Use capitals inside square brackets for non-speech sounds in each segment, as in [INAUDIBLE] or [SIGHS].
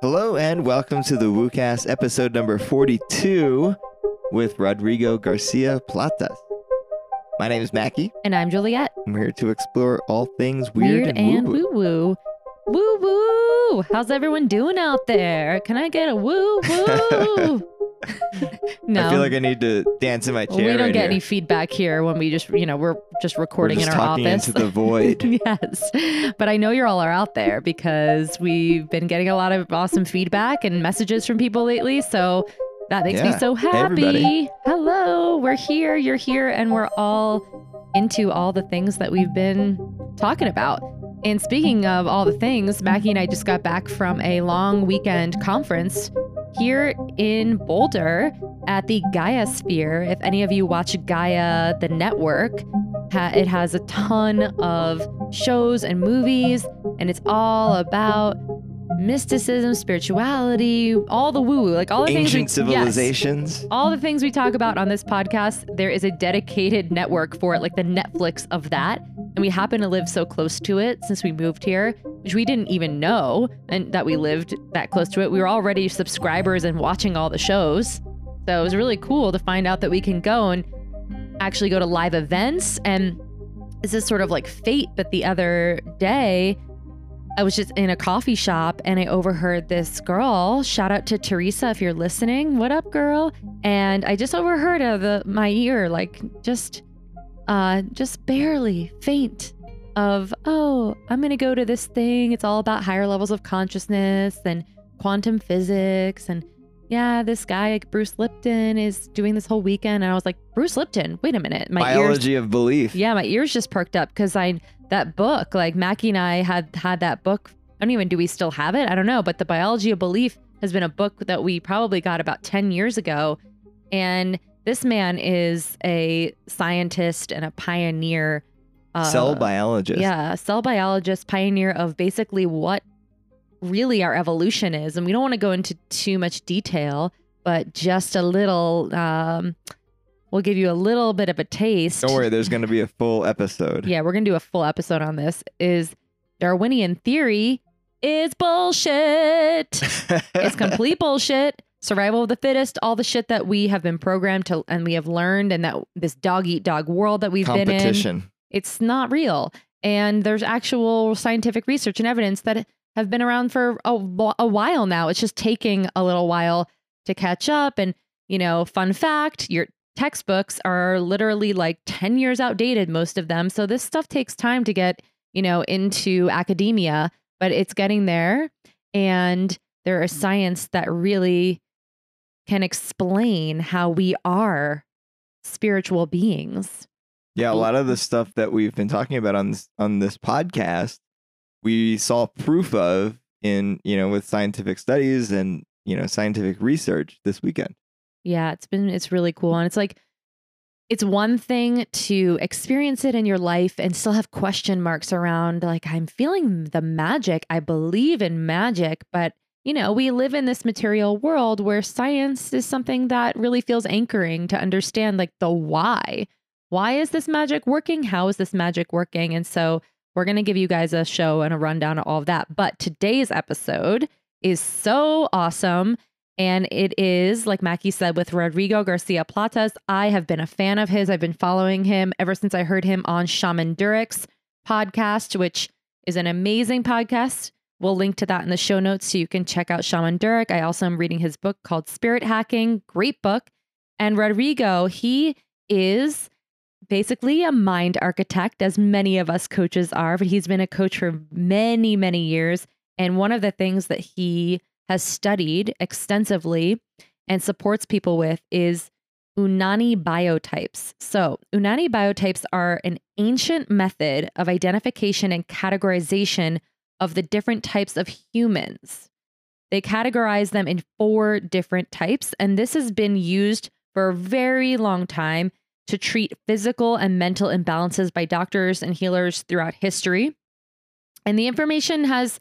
Hello and welcome to the WooCast episode number 42 with Rodrigo Garcia Platas. My name is Mackie. And I'm Juliet. I'm here to explore all things weird, Weird and, and woo woo. Woo woo. How's everyone doing out there? Can I get a woo woo? [LAUGHS] no. I feel like I need to dance in my chair. we don't right get here. any feedback here when we just, you know, we're just recording We're just in our talking office. into the [LAUGHS] void. yes. But I know you're all are out there because we've been getting a lot of awesome feedback and messages from people lately. So that makes me so happy. everybody. Hello. We're here. You're here. And we're all into all the things that we've been talking about. And speaking of all the things, Mackie and I just got back from a long weekend conference here in Boulder at the Gaia Sphere. If any of you watch Gaia, the network, it has a ton of shows and movies, and it's all about mysticism, spirituality, all the woo woo, like all the Ancient things. we- yes. civilizations. all the things we talk about on this podcast, there is a dedicated network for it, like the Netflix of that. And we happen to live so close to it since we moved here, which we didn't even know and that we lived that close to it. We were already subscribers and watching all the shows. So it was really cool to find out that we can go and actually go to live events. And this is sort of like fate, but the other day, I was just in a coffee shop and I overheard this girl. Shout out to Teresa if you're listening. What up, girl? And I just overheard of the my ear, like just uh just barely faint of, oh, I'm gonna go to this thing. It's all about higher levels of consciousness and quantum physics and yeah, this guy like Bruce Lipton is doing this whole weekend. And I was like, Bruce Lipton, wait a minute. My ears Biology of belief. yeah, my ears just perked up because I that book, like Mackie and I had had that book. I don't even do we still have it? I don't know, but the biology of belief has been a book that we probably got about 10 years ago. And this man is a scientist and a pioneer. Uh, Cell biologist. yeah, cell biologist, pioneer of basically what really our evolution is. And we don't want to go into too much detail, but just a little, um, we'll give you a little bit of a taste. Don't worry, there's going to be a full episode. Yeah, we're gonna do a full episode on this. Is Darwinian theory is bullshit. [LAUGHS] it's complete bullshit. Survival of the fittest, all the shit that we have been programmed to and we have learned, and that this dog eat dog world that we've been in. It's not real. And there's actual scientific research and evidence that have been around for a, a while now. It's just taking a little while to catch up. And, you know, fun fact your textbooks are literally like 10 years outdated, most of them. So this stuff takes time to get, you know, into academia, but it's getting there. And there is science that really can explain how we are spiritual beings. Yeah, a lot of the stuff that we've been talking about on this on this podcast, we saw proof of in, you know, with scientific studies and, you know, scientific research this weekend. Yeah, it's been it's really cool. And it's like it's one thing to experience it in your life and still have question marks around like I'm feeling the magic. I believe in magic, but you know, we live in this material world where science is something that really feels anchoring to understand like the why. Why is this magic working? How is this magic working? And so we're going to give you guys a show and a rundown of all of that. But today's episode is so awesome. And it is, like Mackie said, with Rodrigo Garcia Platas. I have been a fan of his. I've been following him ever since I heard him on Shaman Durek's podcast, which is an amazing podcast. We'll link to that in the show notes so you can check out Shaman Durek. I also am reading his book called Spirit Hacking. Great book. And Rodrigo, he is basically a mind architect, as many of us coaches are, but he's been a coach for many, many years. And one of the things that he has studied extensively and supports people with is Unani biotypes. So, Unani biotypes are an ancient method of identification and categorization of the different types of humans. They categorize them in four different types, and this has been used for a very long time to treat physical and mental imbalances by doctors and healers throughout history. And the information has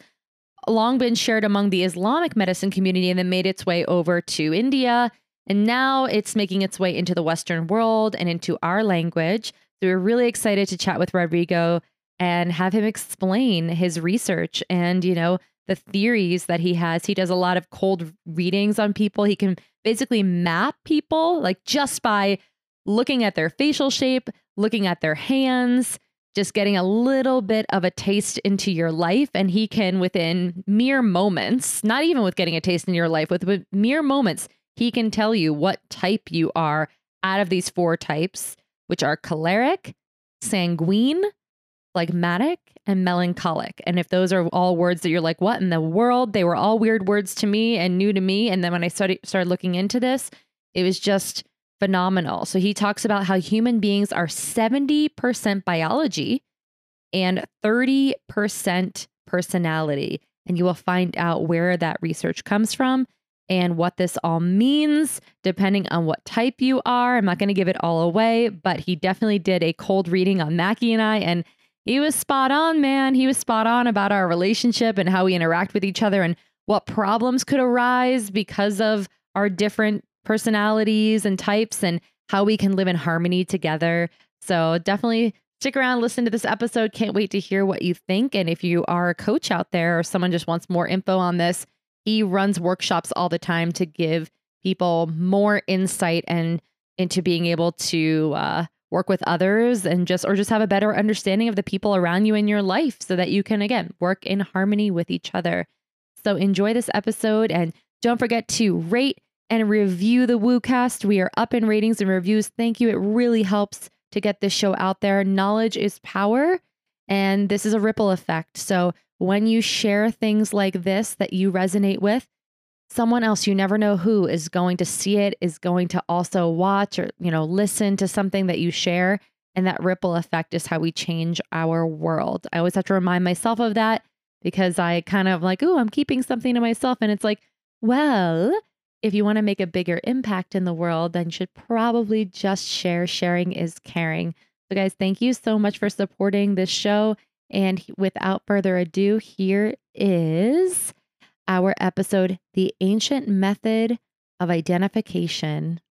long been shared among the Islamic medicine community and then made its way over to India. And now it's making its way into the Western world and into our language. So we're really excited to chat with Rodrigo and have him explain his research and, you know, the theories that he has. He does a lot of cold readings on people. He can basically map people like just by looking at their facial shape, looking at their hands, just getting a little bit of a taste into your life. And he can, within mere moments, not even with getting a taste in your life, with, mere moments, he can tell you what type you are out of these four types, which are choleric, sanguine, phlegmatic, and melancholic. And if those are all words that you're like, what in the world? They were all weird words to me and new to me. And then when I started started looking into this, it was just phenomenal. So he talks about how human beings are 70% biology and 30% personality. And you will find out where that research comes from and what this all means, depending on what type you are. I'm not going to give it all away, but he definitely did a cold reading on Mackie and I. And he was spot on, man. He was spot on about our relationship and how we interact with each other and what problems could arise because of our different personalities and types and how we can live in harmony together. So definitely stick around, listen to this episode. Can't wait to hear what you think. And if you are a coach out there or someone just wants more info on this, he runs workshops all the time to give people more insight and into being able to uh, work with others and just or just have a better understanding of the people around you in your life so that you can again work in harmony with each other. So enjoy this episode and don't forget to rate and review the WooCast. We are up in ratings and reviews. Thank you. It really helps to get this show out there. Knowledge is power, and this is a ripple effect. So when you share things like this that you resonate with, someone else you never know who is going to see it, is going to also watch or, you know, listen to something that you share. And that ripple effect is how we change our world. I always have to remind myself of that because I kind of like, oh, I'm keeping something to myself. And it's like, well, if you want to make a bigger impact in the world, then you should probably just share. Sharing is caring. So, guys, thank you so much for supporting this show. And without further ado, here is our episode The Ancient Method of Identification.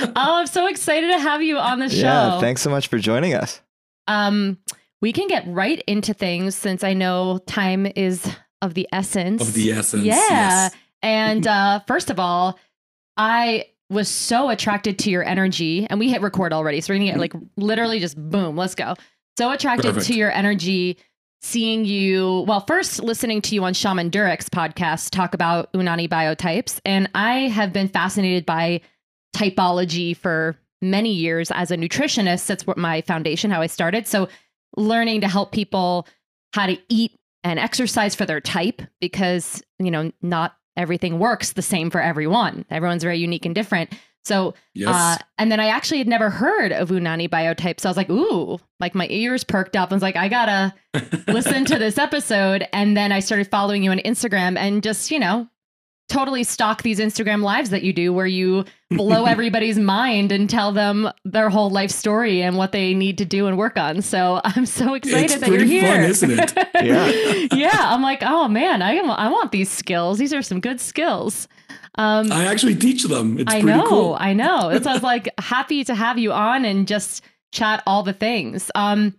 Oh, I'm so excited to have you on the show. Yeah, thanks so much for joining us. Um, we can get right into things since I know time is of the essence. Of the essence. Yeah. Yes. And [LAUGHS] uh, first of all, I was so attracted to your energy, and we hit record already. So we're gonna get like literally just boom, let's go. So attracted Perfect. to your energy, seeing you, well, first listening to you on Shaman Durek's podcast talk about Unani biotypes. And I have been fascinated by typology for many years as a nutritionist. That's what my foundation, how I started. So learning to help people how to eat and exercise for their type because, you know, not everything works the same for everyone. Everyone's very unique and different. So, Yes. uh, and then I actually had never heard of Unani biotype. So I was like, ooh, like my ears perked up. I was like, I gotta [LAUGHS] listen to this episode. And then I started following you on Instagram and just, you know, totally stalk these Instagram lives that you do where you blow [LAUGHS] everybody's mind and tell them their whole life story and what they need to do and work on. So I'm so excited It's that you're pretty here. fun, isn't it? [LAUGHS] Yeah. yeah. I'm like, oh man, I, am, I want these skills. These are some good skills. Um, I actually teach them. It's I pretty know, cool. I know. So I was like happy to have you on and just chat all the things. Um,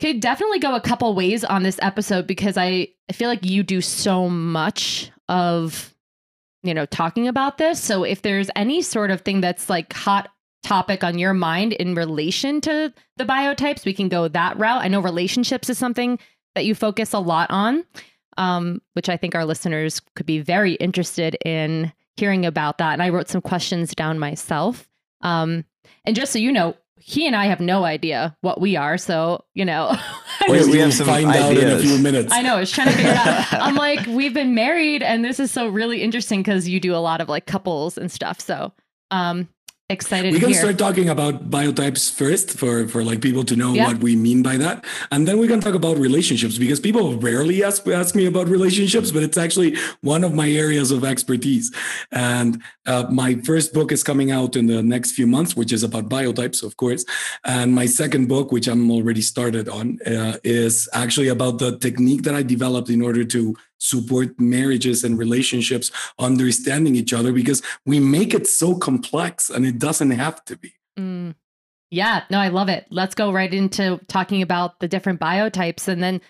could definitely go a couple ways on this episode because I, I feel like you do so much of, you know, talking about this. So if there's any sort of thing that's like hot topic on your mind in relation to the biotypes, we can go that route. I know relationships is something that you focus a lot on, um, which I think our listeners could be very interested in hearing about that. And I wrote some questions down myself. Um, and just so you know, he and I have no idea what we are. So, you know, [LAUGHS] [LAUGHS] We- we have some find out in a ideas. few minutes. I know, I was trying to figure it out. [LAUGHS] I'm like, we've been married, and this is so really interesting because you do a lot of like couples and stuff. So, um, excited we to can hear. start talking about biotypes first for for like people to know Yeah. what we mean by that and then we can talk about relationships because people rarely ask ask me about relationships but it's actually one of my areas of expertise and uh, my first book is coming out in the next few months which is about biotypes of course and my second book which i'm already started on uh, is actually about the technique that i developed in order to support marriages and relationships understanding each other because we make it so complex and it doesn't have to be. Mm. Yeah, no, I love it. Let's go right into talking about the different biotypes and then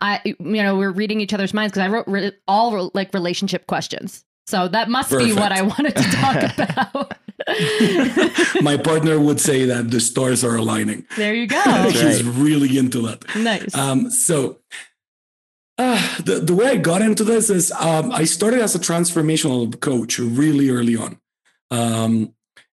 I you know, we're reading each other's minds because I wrote re- all like relationship questions. So that must Perfect. be what I wanted to talk [LAUGHS] about. [LAUGHS] My partner would say that the stars are aligning. There you go. [LAUGHS] She's right. really into that. Nice. Um, so uh, [SIGHS] the, the way I got into this is um, I started as a transformational coach really early on. Um,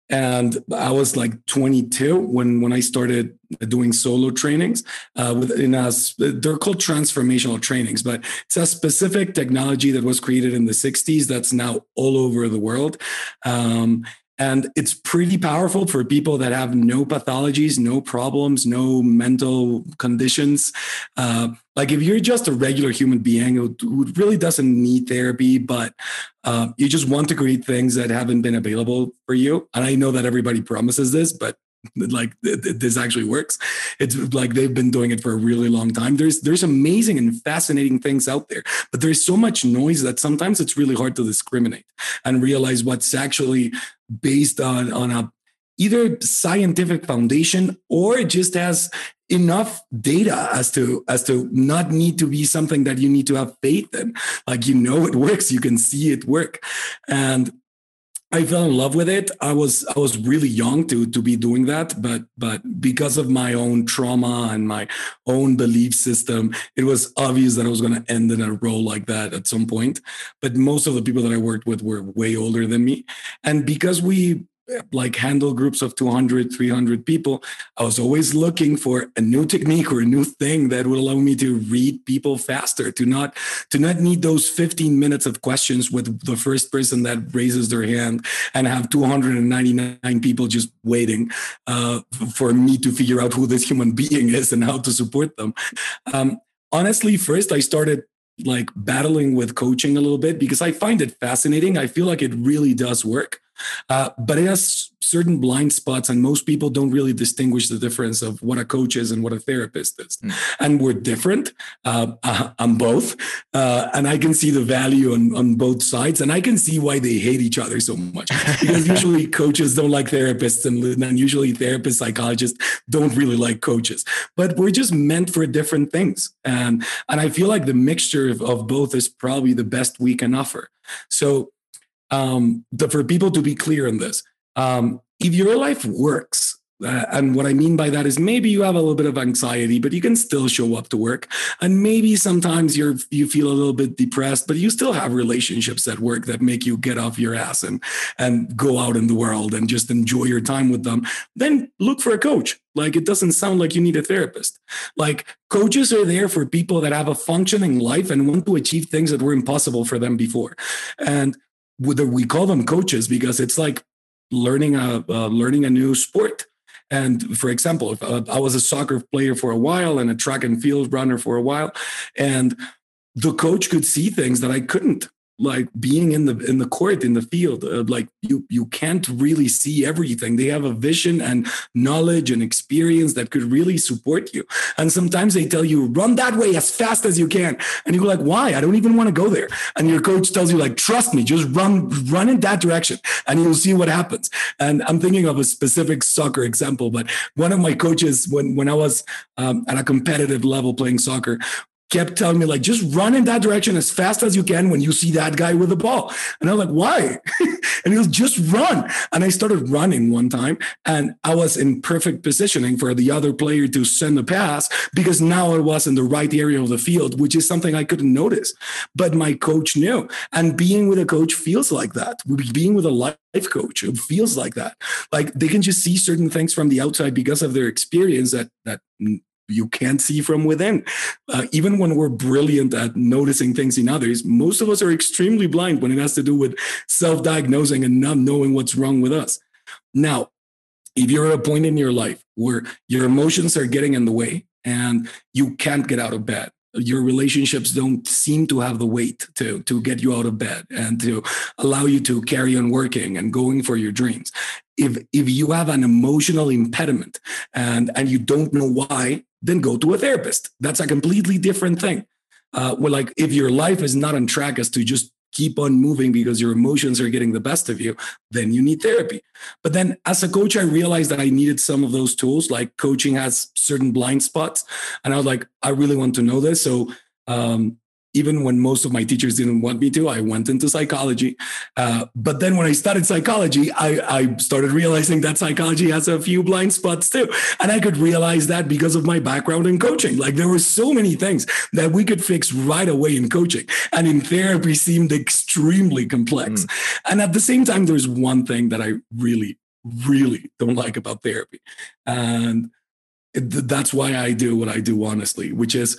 and I was like 22 when when I started doing solo trainings. Uh, within us, they're called transformational trainings, but it's a specific technology that was created in the 60s that's now all over the world. Um, and it's pretty powerful for people that have no pathologies, no problems, no mental conditions. Uh, like if you're just a regular human being who, really doesn't need therapy, but uh, you just want to create things that haven't been available for you. And I know that everybody promises this, but like this actually works it's like they've been doing it for a really long time there's there's amazing and fascinating things out there but there's so much noise that sometimes it's really hard to discriminate and realize what's actually based on on a either scientific foundation or just has enough data as to as to not need to be something that you need to have faith in. Like you know it works you can see it work. And I fell in love with it. I was I was really young to to be doing that, but but because of my own trauma and my own belief system, it was obvious that I was going to end in a role like that at some point. But most of the people that I worked with were way older than me, and because we like handle groups of 200 300 people i was always looking for a new technique or a new thing that would allow me to read people faster to not to not need those 15 minutes of questions with the first person that raises their hand and have 299 people just waiting uh, for me to figure out who this human being is and how to support them. Um, honestly first i started like battling with coaching a little bit because i find it fascinating. I feel like it really does work uh, but it has certain blind spots, and most people don't really distinguish the difference of what a coach is and what a therapist is. Mm. And we're different. Uh, uh I'm both, uh, and I can see the value on, on both sides, and I can see why they hate each other so much. Because [LAUGHS] usually coaches don't like therapists, and, and usually therapists, psychologists don't really like coaches. But we're just meant for different things, and and I feel like the mixture of, of both is probably the best we can offer. So um, the, for people to be clear on this, um, if your life works, uh, and what I mean by that is maybe you have a little bit of anxiety, but you can still show up to work. And maybe sometimes you're you feel a little bit depressed, but you still have relationships at work that make you get off your ass and and go out in the world and just enjoy your time with them. Then look for a coach. Like it doesn't sound like you need a therapist. Like coaches are there for people that have a functioning life and want to achieve things that were impossible for them before. And whether we call them coaches because it's like learning a uh, learning a new sport. And for example, if, uh, I was a soccer player for a while and a track and field runner for a while, and the coach could see things that I couldn't like being in the in the court in the field uh, like you you can't really see everything. They have a vision and knowledge and experience that could really support you. And sometimes they tell you run that way as fast as you can. And you're like why? I don't even want to go there. And your coach tells you like trust me just run run in that direction and you'll see what happens. And i'm thinking of a specific soccer example but one of my coaches when when i was um, at a competitive level playing soccer kept telling me like just run in that direction as fast as you can when you see that guy with the ball. And i'm like why? [LAUGHS] And he was just run. And i started running one time and i was in perfect positioning for the other player to send the pass because now i was in the right area of the field which is something i couldn't notice. But my coach knew and being with a coach feels like that. Being with a life coach it feels like that. Like they can just see certain things from the outside because of their experience that that you can't see from within. Uh, even when we're brilliant at noticing things in others, most of us are extremely blind when it has to do with self diagnosing and not knowing what's wrong with us. Now, if you're at a point in your life where your emotions are getting in the way and you can't get out of bed, your relationships don't seem to have the weight to, to get you out of bed and to allow you to carry on working and going for your dreams. If, if you have an emotional impediment and, and you don't know why, then go to a therapist. That's a completely different thing. uh, well, like if your life is not on track as to just keep on moving because your emotions are getting the best of you, then you need therapy. But then as a coach, I realized that I needed some of those tools. Like coaching has certain blind spots. And I was like, I really want to know this. So um, even when most of my teachers didn't want me to, I went into psychology. Uh, but then when I started psychology, I, I, started realizing that psychology has a few blind spots too. And I could realize that because of my background in coaching. Like there were so many things that we could fix right away in coaching. And in therapy seemed extremely complex. Mm. And at the same time, there's one thing that I really, really don't like about therapy. And that's why I do what I do, honestly, which is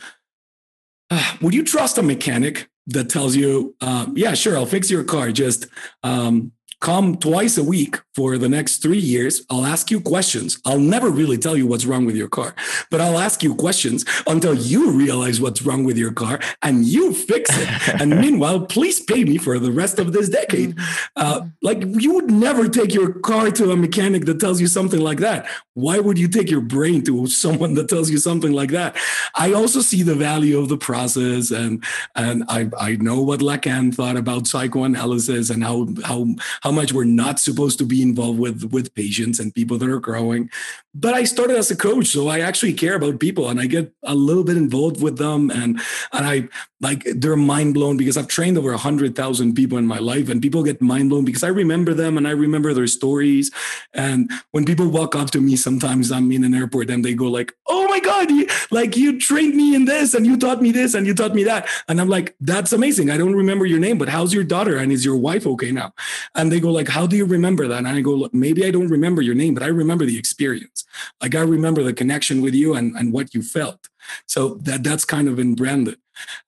[SIGHS] would you trust a mechanic that tells you, uh, yeah, sure, I'll fix your car. Just um, come twice a week for the next three years. I'll ask you questions. I'll never really tell you what's wrong with your car, but I'll ask you questions until you realize what's wrong with your car and you fix it. [LAUGHS] and meanwhile, please pay me for the rest of this decade. Mm-hmm. Uh, like you would never take your car to a mechanic that tells you something like that. Why would you take your brain to someone that tells you something like that? I also see the value of the process, and and I I know what Lacan thought about psychoanalysis and how how how much we're not supposed to be involved with with patients and people that are growing. But I started as a coach, so I actually care about people and I get a little bit involved with them. And and I like they're mind blown because I've trained over a hundred thousand people in my life, and people get mind blown because I remember them and I remember their stories. And when people walk up to me, sometimes I'm in an airport and they go like, "Oh my god, you, like you trained me in this and you taught me this and you taught me that," and I'm like, "That's amazing. I don't remember your name, but how's your daughter and is your wife okay now?" And they they go like, "How do you remember that?" And I go, "Maybe I don't remember your name, but I remember the experience. Like I remember the connection with you and and what you felt." So that that's kind of in branded.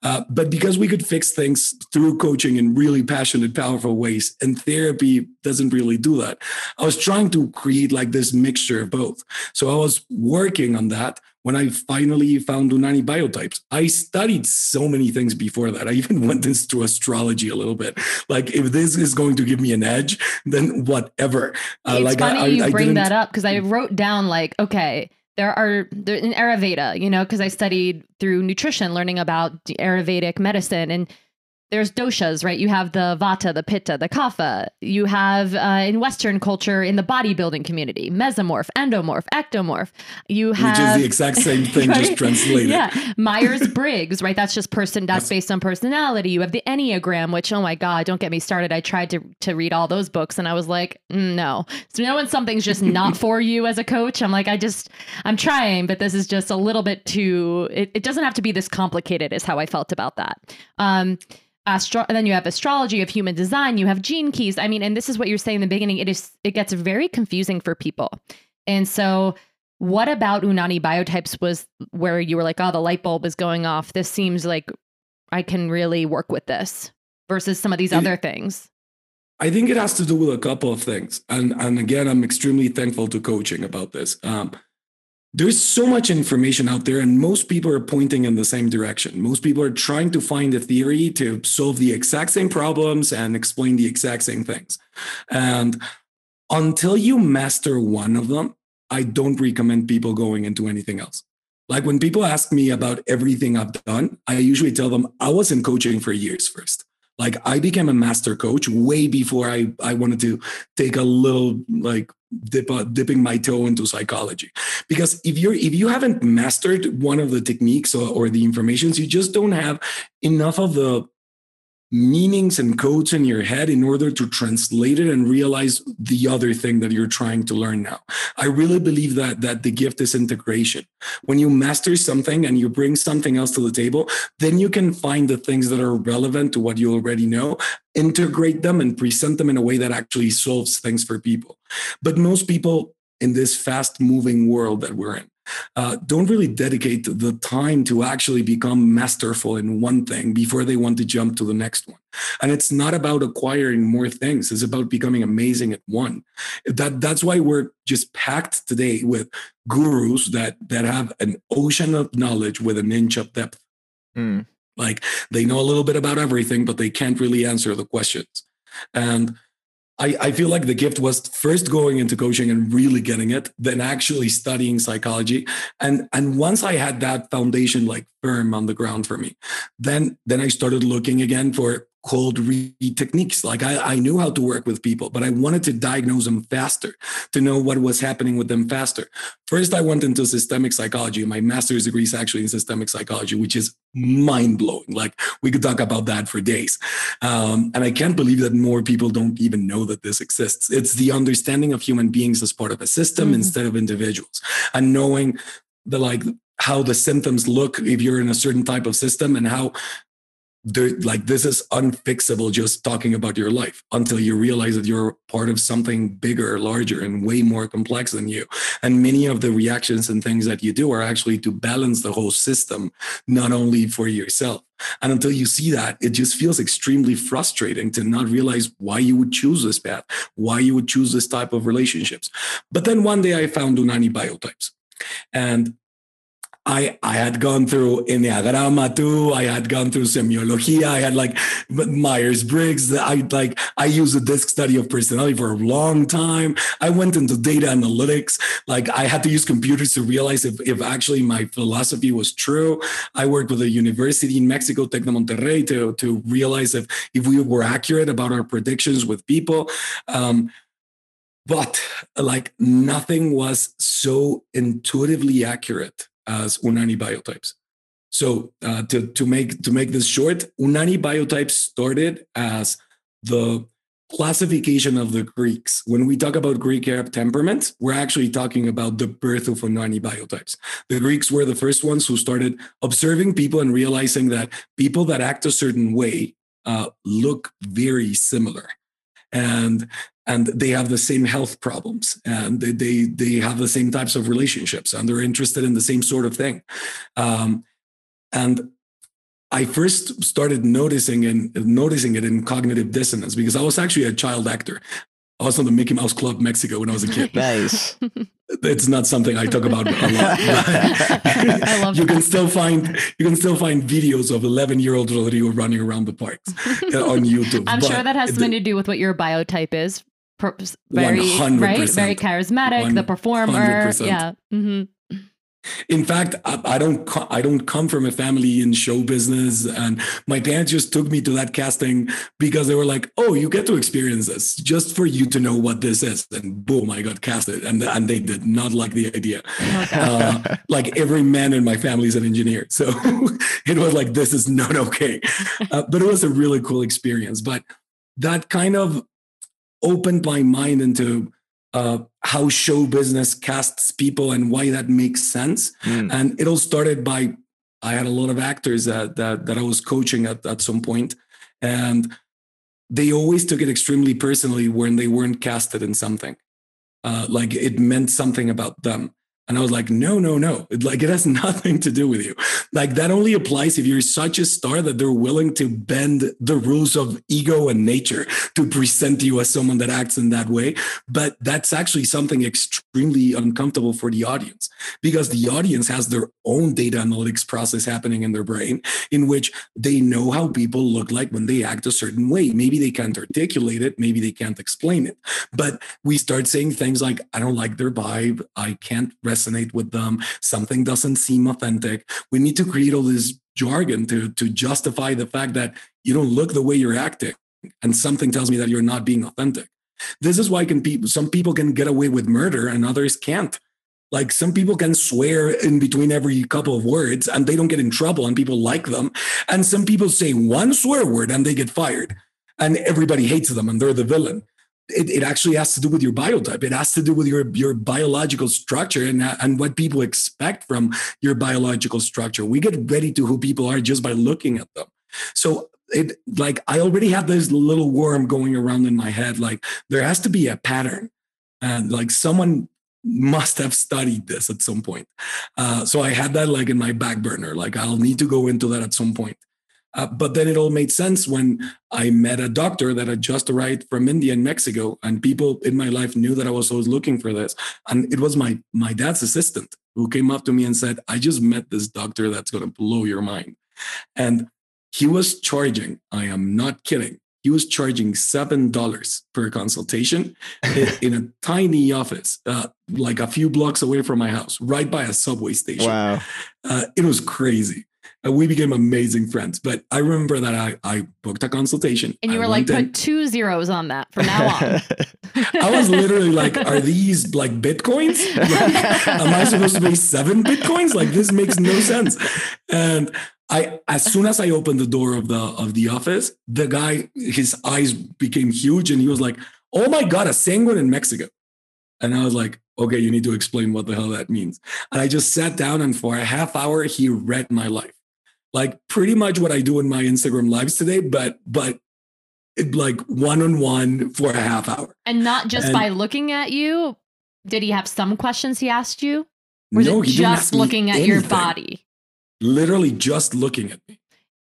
Uh, but because we could fix things through coaching in really passionate, powerful ways, and therapy doesn't really do that, I was trying to create like this mixture of both. So I was working on that when I finally found Unani biotypes. I studied so many things before that. I even [LAUGHS] went into astrology a little bit. Like, if this is going to give me an edge, then whatever. Uh, it's like funny I, you I, bring that up because I wrote down like, okay, there are there, in Ayurveda, you know, because I studied through nutrition, learning about Ayurvedic medicine and there's doshas, right? You have the vata, the pitta, the kapha. You have uh, in Western culture in the bodybuilding community, mesomorph, endomorph, ectomorph. You have which is the exact same thing, [LAUGHS] right? just translated. Yeah, Myers Briggs, right? That's just person. That's based on personality. You have the Enneagram, which oh my god, don't get me started. I tried to to read all those books, and I was like, mm, no. So now when something's just not [LAUGHS] for you as a coach, I'm like, I just I'm trying, but this is just a little bit too. It, it doesn't have to be this complicated. Is how I felt about that. Um, astro and then you have astrology, of human design, you have gene keys. I mean, and this is what you're saying in the beginning. It is it gets very confusing for people. And so what about Unani biotypes was where you were like, oh, the light bulb is going off. This seems like I can really work with this versus some of these it, other things? I think it has to do with a couple of things. And and again, I'm extremely thankful to coaching about this. Um, there's so much information out there and most people are pointing in the same direction. Most people are trying to find a theory to solve the exact same problems and explain the exact same things. And until you master one of them i don't recommend people going into anything else. Like when people ask me about everything i've done i usually tell them i was in coaching for years first like i became a master coach way before i i wanted to take a little like dip, uh, dipping my toe into psychology. Because if you're if you haven't mastered one of the techniques or, or the informations you just don't have enough of the meanings and codes in your head in order to translate it and realize the other thing that you're trying to learn now. I really believe that that the gift is integration. When you master something and you bring something else to the table then you can find the things that are relevant to what you already know integrate them and present them in a way that actually solves things for people. But most people in this fast moving world that we're in uh, don't really dedicate the time to actually become masterful in one thing before they want to jump to the next one. And it's not about acquiring more things; it's about becoming amazing at one. That that's why we're just packed today with gurus that that have an ocean of knowledge with an inch of depth. Mm. Like they know a little bit about everything, but they can't really answer the questions. And I, I feel like the gift was first going into coaching and really getting it, then actually studying psychology. And and once I had that foundation like firm on the ground for me, then then I started looking again for cold read techniques. Like I, I knew how to work with people, but I wanted to diagnose them faster, to know what was happening with them faster. First, I went into systemic psychology. My master's degree is actually in systemic psychology, which is mind blowing. Like we could talk about that for days. Um, and I can't believe that more people don't even know that this exists. It's the understanding of human beings as part of a system mm-hmm. instead of individuals and knowing the like how the symptoms look if you're in a certain type of system and how like this is unfixable just talking about your life until you realize that you're part of something bigger larger and way more complex than you. And many of the reactions and things that you do are actually to balance the whole system not only for yourself. And until you see that it just feels extremely frustrating to not realize why you would choose this path why you would choose this type of relationships. But then one day i found unani biotypes. And I, I had gone through Enneagrama too. I had gone through semiologia. I had like Myers Briggs. I like I used a disc study of personality for a long time. I went into data analytics. Like I had to use computers to realize if, if actually my philosophy was true. I worked with a university in Mexico, Tec de Monterrey, to, to realize if, if we were accurate about our predictions with people. Um, but like nothing was so intuitively accurate as Unani biotypes. So uh, to, to make to make this short, Unani biotypes started as the classification of the Greeks. When we talk about Greek Arab temperaments, we're actually talking about the birth of Unani biotypes. The Greeks were the first ones who started observing people and realizing that people that act a certain way uh, look very similar. And and they have the same health problems and they, they, they have the same types of relationships and they're interested in the same sort of thing um, and i first started noticing and noticing it in cognitive dissonance because i was actually a child actor I was on the Mickey Mouse Club Mexico when I was a kid. Nice. [LAUGHS] It's not something I talk about a lot. [LAUGHS] I love you that. can still find you can still find videos of 11 year old Rodrigo running around the parks uh, on YouTube. I'm but sure that has something to do with what your biotype is very 100%. right, very charismatic, the performer. 100%. Yeah. Mm-hmm. In fact, I, I don't I don't come from a family in show business, and my parents just took me to that casting because they were like, "Oh, you get to experience this just for you to know what this is." And boom, I got casted, and and they did not like the idea. Uh, like every man in my family is an engineer, so [LAUGHS] it was like this is not okay. Uh, but it was a really cool experience. But that kind of opened my mind into uh, how show business casts people and why that makes sense. Mm. And it all started by I had a lot of actors that that, that I was coaching at, at some point, and they always took it extremely personally when they weren't casted in something. Uh, like it meant something about them. And I was like, no, no, no. It, like it has [LAUGHS] nothing to do with you. Like that only applies if you're such a star that they're willing to bend the rules of ego and nature to present you as someone that acts in that way. But that's actually something extremely uncomfortable for the audience because the audience has their own data analytics process happening in their brain in which they know how people look like when they act a certain way. Maybe they can't articulate it, maybe they can't explain it. But we start saying things like, I don't like their vibe. I can't rest resonate with them. Something doesn't seem authentic. We need to create all this jargon to, to justify the fact that you don't look the way you're acting. And something tells me that you're not being authentic. This is why can people some people can get away with murder and others can't. Like some people can swear in between every couple of words and they don't get in trouble and people like them. And some people say one swear word and they get fired and everybody hates them and they're the villain it, it actually has to do with your biotype. It has to do with your, your biological structure and, and what people expect from your biological structure. We get ready to who people are just by looking at them. So it like I already have this little worm going around in my head. Like there has to be a pattern. And like someone must have studied this at some point. Uh, so I had that like in my back burner. Like I'll need to go into that at some point. Uh, but then it all made sense when I met a doctor that had just arrived from India and Mexico, and people in my life knew that I was always looking for this. And it was my my dad's assistant who came up to me and said, "I just met this doctor that's going to blow your mind," and he was charging. I am not kidding. he was charging seven dollars per consultation [LAUGHS] in, a tiny office, uh, like a few blocks away from my house, right by a subway station. Wow. Uh, it was crazy. Uh, we became amazing friends. But I remember that I, I booked a consultation. And you were like, in. put two zeros on that from now on. [LAUGHS] I was literally like, are these like bitcoins? Like, am I supposed to pay seven bitcoins? Like this makes no sense. And I as soon as I opened the door of the of the office, the guy, his eyes became huge and he was like, Oh my god, a sanguine in Mexico. And I was like, okay, you need to explain what the hell that means. And I just sat down and for a half hour, he read my life. Like pretty much what I do in my Instagram lives today, but but it like one on one for a half hour. and not just And- by looking at you. Did he have some questions he asked you? Or no, it he just looking at your body? Literally just looking at me.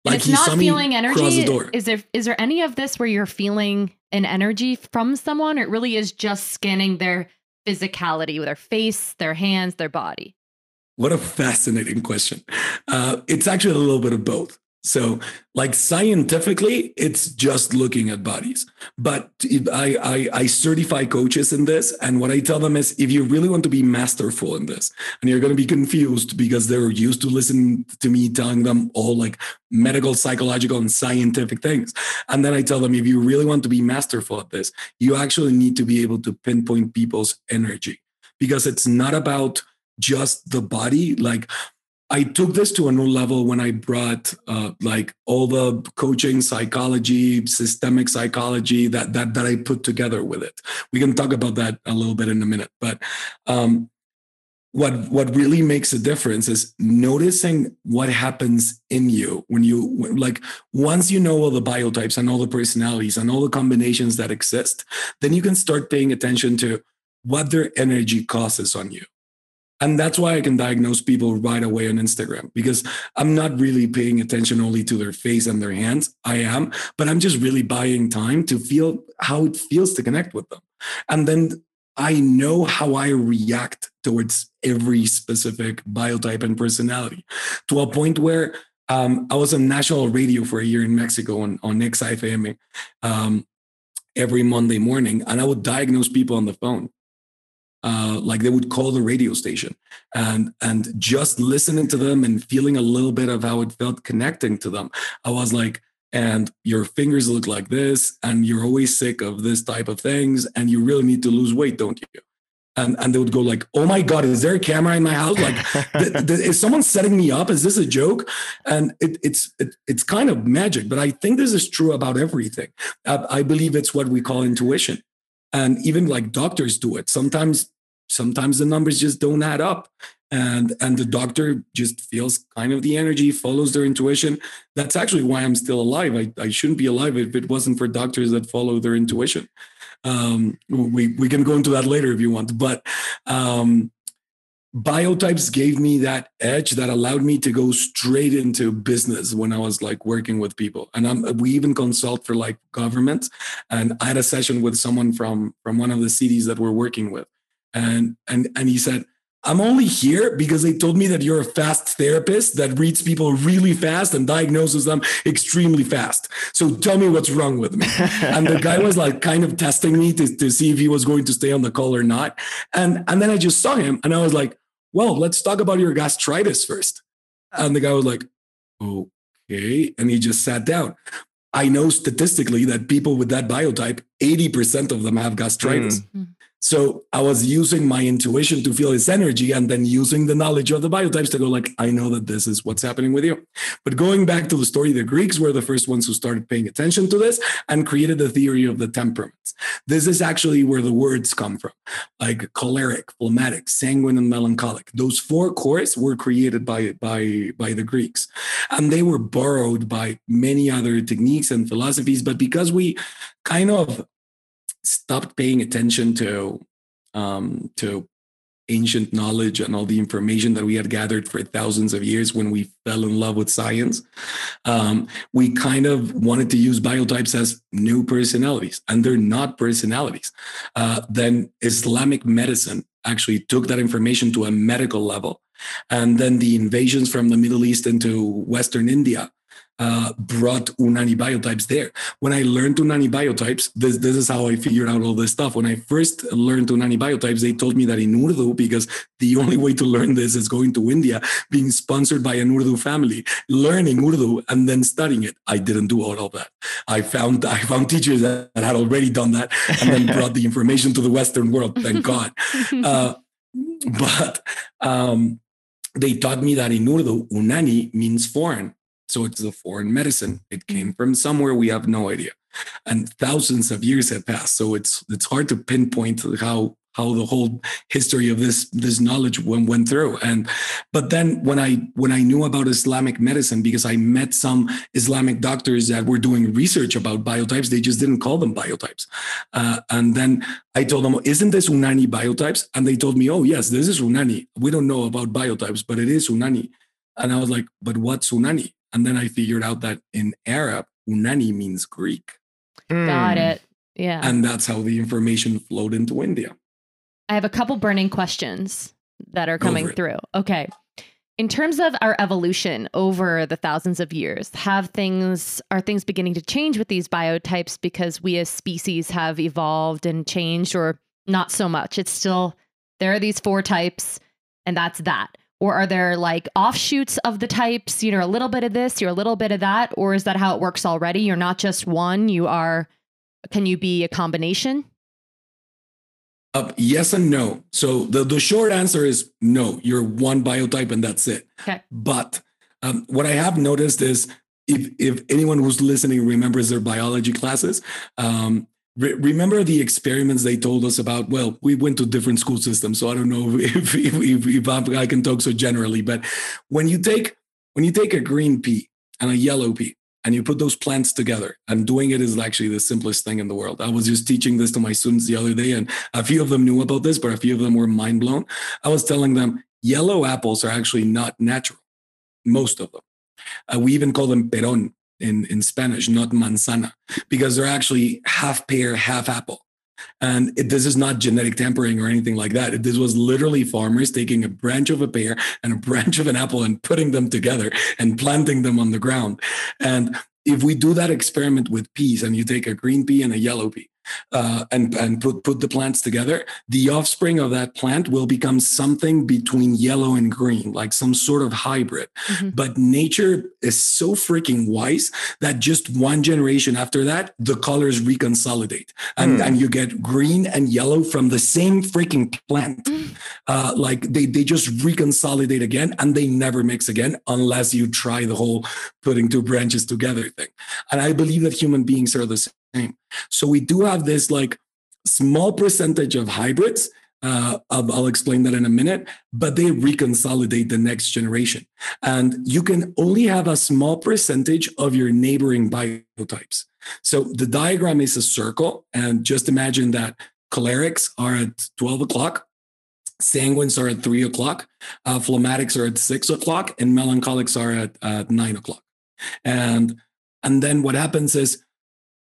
And it's not feeling the energy. door. Is there is there any of this where you're feeling an energy from someone, it really is just scanning their physicality, with their face, their hands, their body? What a fascinating question. Uh, it's actually a little bit of both. So, like scientifically, it's just looking at bodies. But I, I I certify coaches in this, and what I tell them is, if you really want to be masterful in this, and you're going to be confused because they're used to listen to me telling them all like medical, psychological, and scientific things, and then I tell them, if you really want to be masterful at this, you actually need to be able to pinpoint people's energy because it's not about just the body. Like i took this to a new level when i brought uh, like all the coaching psychology systemic psychology that that that i put together with it. We can talk about that a little bit in a minute but um what what really makes a difference is noticing what happens in you when you like once you know all the biotypes and all the personalities and all the combinations that exist then you can start paying attention to what their energy causes on you and that's why I can diagnose people right away on Instagram because I'm not really paying attention only to their face and their hands. I am, but I'm just really buying time to feel how it feels to connect with them. And then I know how I react towards every specific biotype and personality to a point where um, I was on national radio for a year in Mexico on, on XIFM um, every Monday morning, and I would diagnose people on the phone uh, like they would call the radio station. And and just listening to them and feeling a little bit of how it felt connecting to them i was like and your fingers look like this and you're always sick of this type of things and you really need to lose weight don't you? And and they would go like oh my god is there a camera in my house? Like th- th- [LAUGHS] is someone setting me up? Is this a joke? And it, it's it, it's kind of magic but i think this is true about everything. I, I believe it's what we call intuition. And even like doctors do it. Sometimes sometimes the numbers just don't add up. And and the doctor just feels kind of the energy follows their intuition. That's actually why i'm still alive. I, I shouldn't be alive if it wasn't for doctors that follow their intuition. Um, we we can go into that later if you want. But um, biotypes gave me that edge that allowed me to go straight into business when I was like working with people. And I'm, we even consult for like governments. And I had a session with someone from from one of the cities that we're working with, and and and he said. I'm only here because they told me that you're a fast therapist that reads people really fast and diagnoses them extremely fast. So tell me what's wrong with me. [LAUGHS] and the guy was like kind of testing me to, to see if he was going to stay on the call or not. And and then I just saw him and I was like, well, let's talk about your gastritis first. And the guy was like, okay. And he just sat down. I know statistically that people with that biotype, 80% of them have gastritis. Mm. So I was using my intuition to feel his energy and then using the knowledge of the biotypes to go like, I know that this is what's happening with you. But going back to the story, the Greeks were the first ones who started paying attention to this and created the theory of the temperaments. This is actually where the words come from, like choleric, phlegmatic, sanguine, and melancholic. Those four cores were created by, by, by the Greeks. And they were borrowed by many other techniques and philosophies. But because we kind of stopped paying attention to um, to ancient knowledge and all the information that we had gathered for thousands of years when we fell in love with science. Um, we kind of wanted to use biotypes as new personalities, and they're not personalities. Uh, then Islamic medicine actually took that information to a medical level. And then the invasions from the Middle East into Western India uh, brought Unani biotypes there. When I learned Unani biotypes, this, this is how I figured out all this stuff. When I first learned Unani biotypes, they told me that in Urdu, because the [LAUGHS] only way to learn this is going to India, being sponsored by an Urdu family, learning Urdu and then studying it. I didn't do all of that. I found I found teachers that, that had already done that and then brought the information to the Western world. Thank [LAUGHS] God. Uh, but um, they taught me that in Urdu, Unani means foreign. So it's a foreign medicine. It came from somewhere we have no idea. And thousands of years have passed. So it's it's hard to pinpoint how how the whole history of this this knowledge went, went through and but then when i when i knew about islamic medicine because i met some islamic doctors that were doing research about biotypes they just didn't call them biotypes uh, and then i told them isn't this unani biotypes and they told me oh yes this is unani we don't know about biotypes but it is unani and i was like but what's unani and then i figured out that in arab unani means greek Got Hmm. it. Yeah. and that's how the information flowed into india I have a couple burning questions that are coming through. Okay. In terms of our evolution over the thousands of years, have things are things beginning to change with these biotypes because we as species have evolved and changed or not so much? It's still there are these four types and that's that. Or are there like offshoots of the types, you know, a little bit of this, you're a little bit of that, or is that how it works already? You're not just one, you are can you be a combination? Uh, yes and no. So the, the short answer is no. You're one biotype and that's it. Okay. But um, what I have noticed is if, if anyone who's listening remembers their biology classes, um, re- remember the experiments they told us about? Well, we went to different school systems, so I don't know [LAUGHS] if, if, if, if I can talk so generally. But when you take when you take a green pea and a yellow pea, and you put those plants together and doing it is actually the simplest thing in the world i was just teaching this to my students the other day and a few of them knew about this but a few of them were mind blown i was telling them yellow apples are actually not natural most of them uh, we even call them peron in, in spanish not manzana because they're actually half pear half apple and it, this is not genetic tampering or anything like that. This was literally farmers taking a branch of a pear and a [LAUGHS] branch of an apple and putting them together and planting them on the ground. And if we do that experiment with peas and you take a green pea and a yellow pea uh, and, and put, put the plants together, the offspring of that plant will become something between yellow and green, like some sort of hybrid. Mhm. But nature is so freaking wise that just one generation after that, the colors reconsolidate and, Hmm. and you get green and yellow from the same freaking plant. Mm. Uh, like they, they just reconsolidate again and they never mix again unless you try the whole putting two branches together thing. And I believe that human beings are the same. So we do have this like small percentage of hybrids. Uh, I'll, explain that in a minute, but they reconsolidate the next generation. And you can only have a small percentage of your neighboring biotypes. So the diagram is a circle. And just imagine that cholerics are at 12 o'clock, sanguines are at three o'clock, uh, phlegmatics are at six o'clock, and melancholics are at, at nine o'clock. And and then what happens is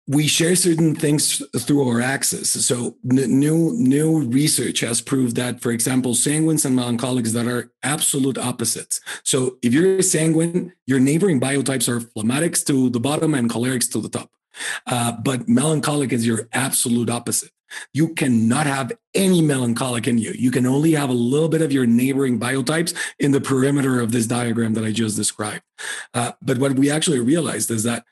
we share certain things through our axis. So new new research has proved that, for example, sanguines and melancholics that are absolute opposites. So if you're sanguine, your neighboring biotypes are phlegmatics to the bottom and cholerics to the top. Uh, but melancholic is your absolute opposite. You cannot have any melancholic in you. You can only have a little bit of your neighboring biotypes in the perimeter of this diagram that I just described. Uh, but what we actually realized is that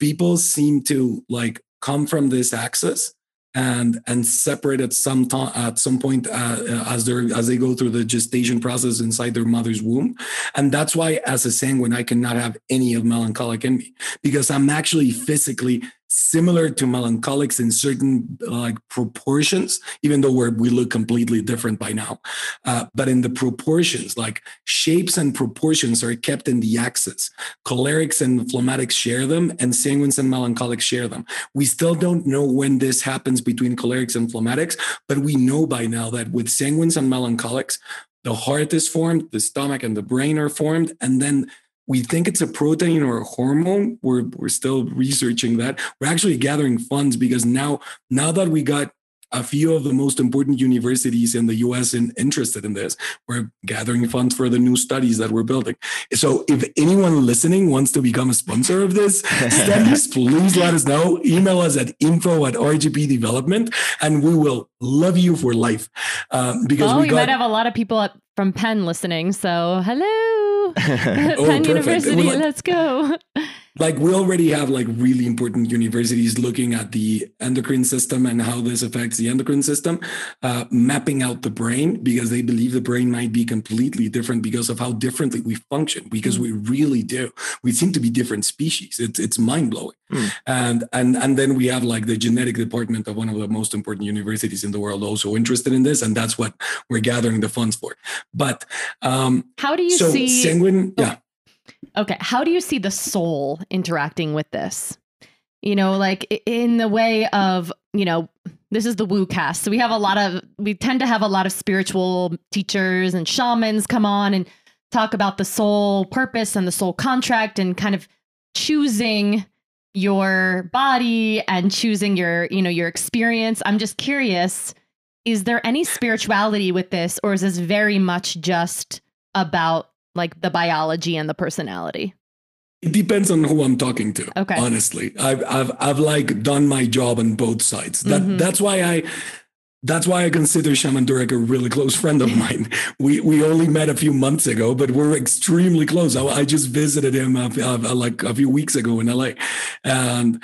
people seem to like come from this axis and and separate at some time at some point uh, as they as they go through the gestation process inside their mother's womb. And that's why as a sanguine i cannot have any of melancholic in me because i'm actually physically similar to melancholics in certain like proportions even though we look completely different by now. Uh, but in the proportions like shapes and proportions are kept in the axis. Cholerics and phlegmatics share them and sanguines and melancholics share them. We still don't know when this happens between cholerics and phlegmatics but we know by now that with sanguines and melancholics the heart is formed the stomach and the brain are formed and then we think it's a protein or a hormone. We're, we're still researching that. We're actually gathering funds because now, now that we got a few of the most important universities in the US in, interested in this. We're gathering funds for the new studies that we're building. So if anyone listening wants to become a sponsor of this [LAUGHS] studies, please let us know. Email us at info at RGP Development and we will love you for life. Um, because oh, we, got, might have a lot of people at, from Penn listening. So hello, [LAUGHS] [LAUGHS] Penn oh, University, let's go [LAUGHS] like we already have like really important universities looking at the endocrine system and how this affects the endocrine system uh, mapping out the brain because they believe the brain might be completely different because of how differently we function because mm. we really do. We seem to be different species. It's it's mind-blowing. Mm. and and and then we have like the genetic department of one of the most important universities in the world also interested in this and that's what we're gathering the funds for. But um how do you so see sanguine yeah Okay. How do you see the soul interacting with this? You know, like in the way of, you know, this is the woo cast. So we have a lot of, we tend to have a lot of spiritual teachers and shamans come on and talk about the soul purpose and the soul contract and kind of choosing your body and choosing your, you know, your experience. I'm just curious, is there any spirituality with this or is this very much just about like the biology and the personality? It depends on who I'm talking to. Okay. Honestly, I've I've I've like done my job on both sides. That mm-hmm. that's why I that's why I consider Shaman Durek a really close friend of [LAUGHS] mine. We we only met a few months ago, but we're extremely close. I, I just visited him uh, uh, like a few weeks ago in LA, and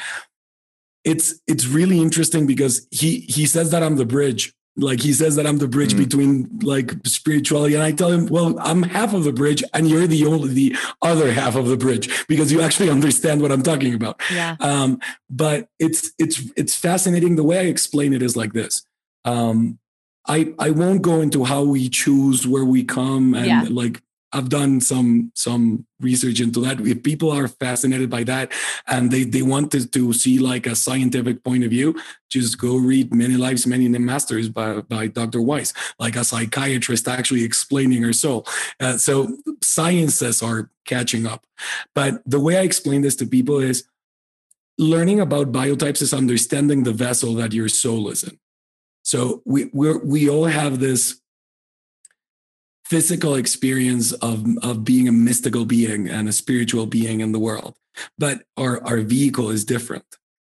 it's it's really interesting because he he says that I'm the bridge like he says that i'm the bridge mm. between like spirituality. And i tell him well i'm half of the bridge and you're the only the other half of the bridge because you actually [LAUGHS] understand what i'm talking about. Yeah. um but it's it's it's fascinating. The way i explain it is like this. Um i i won't go into how we choose where we come and yeah. like I've done some some research into that. If people are fascinated by that and they they wanted to see like a scientific point of view, just go read Many Lives, Many Masters by by Dr. Weiss, like a psychiatrist actually explaining her soul. Uh, so sciences are catching up. But the way I explain this to people is learning about biotypes is understanding the vessel that your soul is in. So we we we all have this physical experience of, of being a mystical being and a spiritual being in the world. But our, our vehicle is different.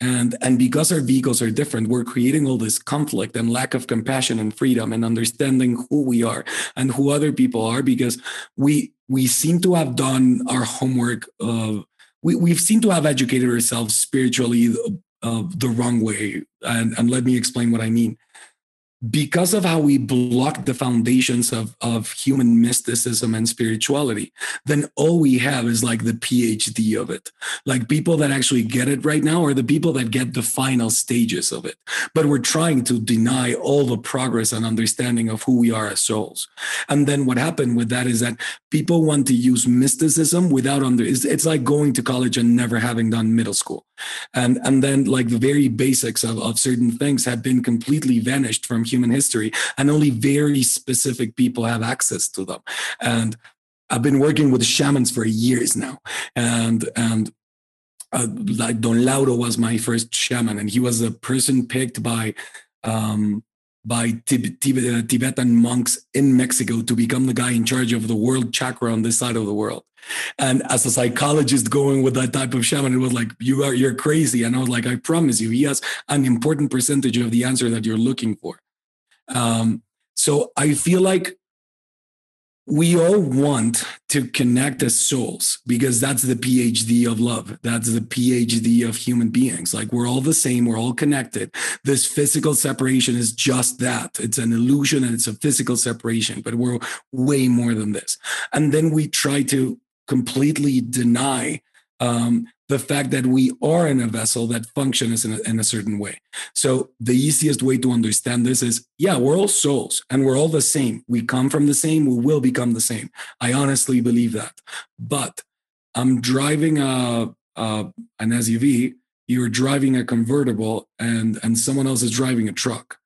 And, and because our vehicles are different, we're creating all this conflict and lack of compassion and freedom and understanding who we are and who other people are because we we seem to have done our homework of we, we've seemed to have educated ourselves spiritually uh, the wrong way. And, and let me explain what I mean because of how we block the foundations of, of human mysticism and spirituality, then all we have is like the PhD of it. Like people that actually get it right now are the people that get the final stages of it. But we're trying to deny all the progress and understanding of who we are as souls. And then what happened with that is that people want to use mysticism without under it's, it's like going to college and never having done middle school. And and then like the very basics of, of certain things have been completely vanished from human history, and only very specific people have access to them. And I've been working with shamans for years now, and and uh, like Don Lauro was my first shaman, and he was a person picked by um, by Tib- Tib- uh, Tibetan monks in Mexico to become the guy in charge of the world chakra on this side of the world. And as a psychologist going with that type of shaman, it was like, you are, you're crazy. And I was like, I promise you, he has an important percentage of the answer that you're looking for. Um, so I feel like we all want to connect as souls because that's the PhD of love. That's the PhD of human beings. Like we're all the same, we're all connected. This physical separation is just that. It's an illusion and it's a physical separation, but we're way more than this. And then we try to completely deny um, the fact that we are in a vessel that functions in a, in a certain way. So the easiest way to understand this is, yeah, we're all souls and we're all the same. We come from the same. We will become the same. I honestly believe that. But I'm driving a, a an SUV. You're driving a convertible, and and someone else is driving a truck.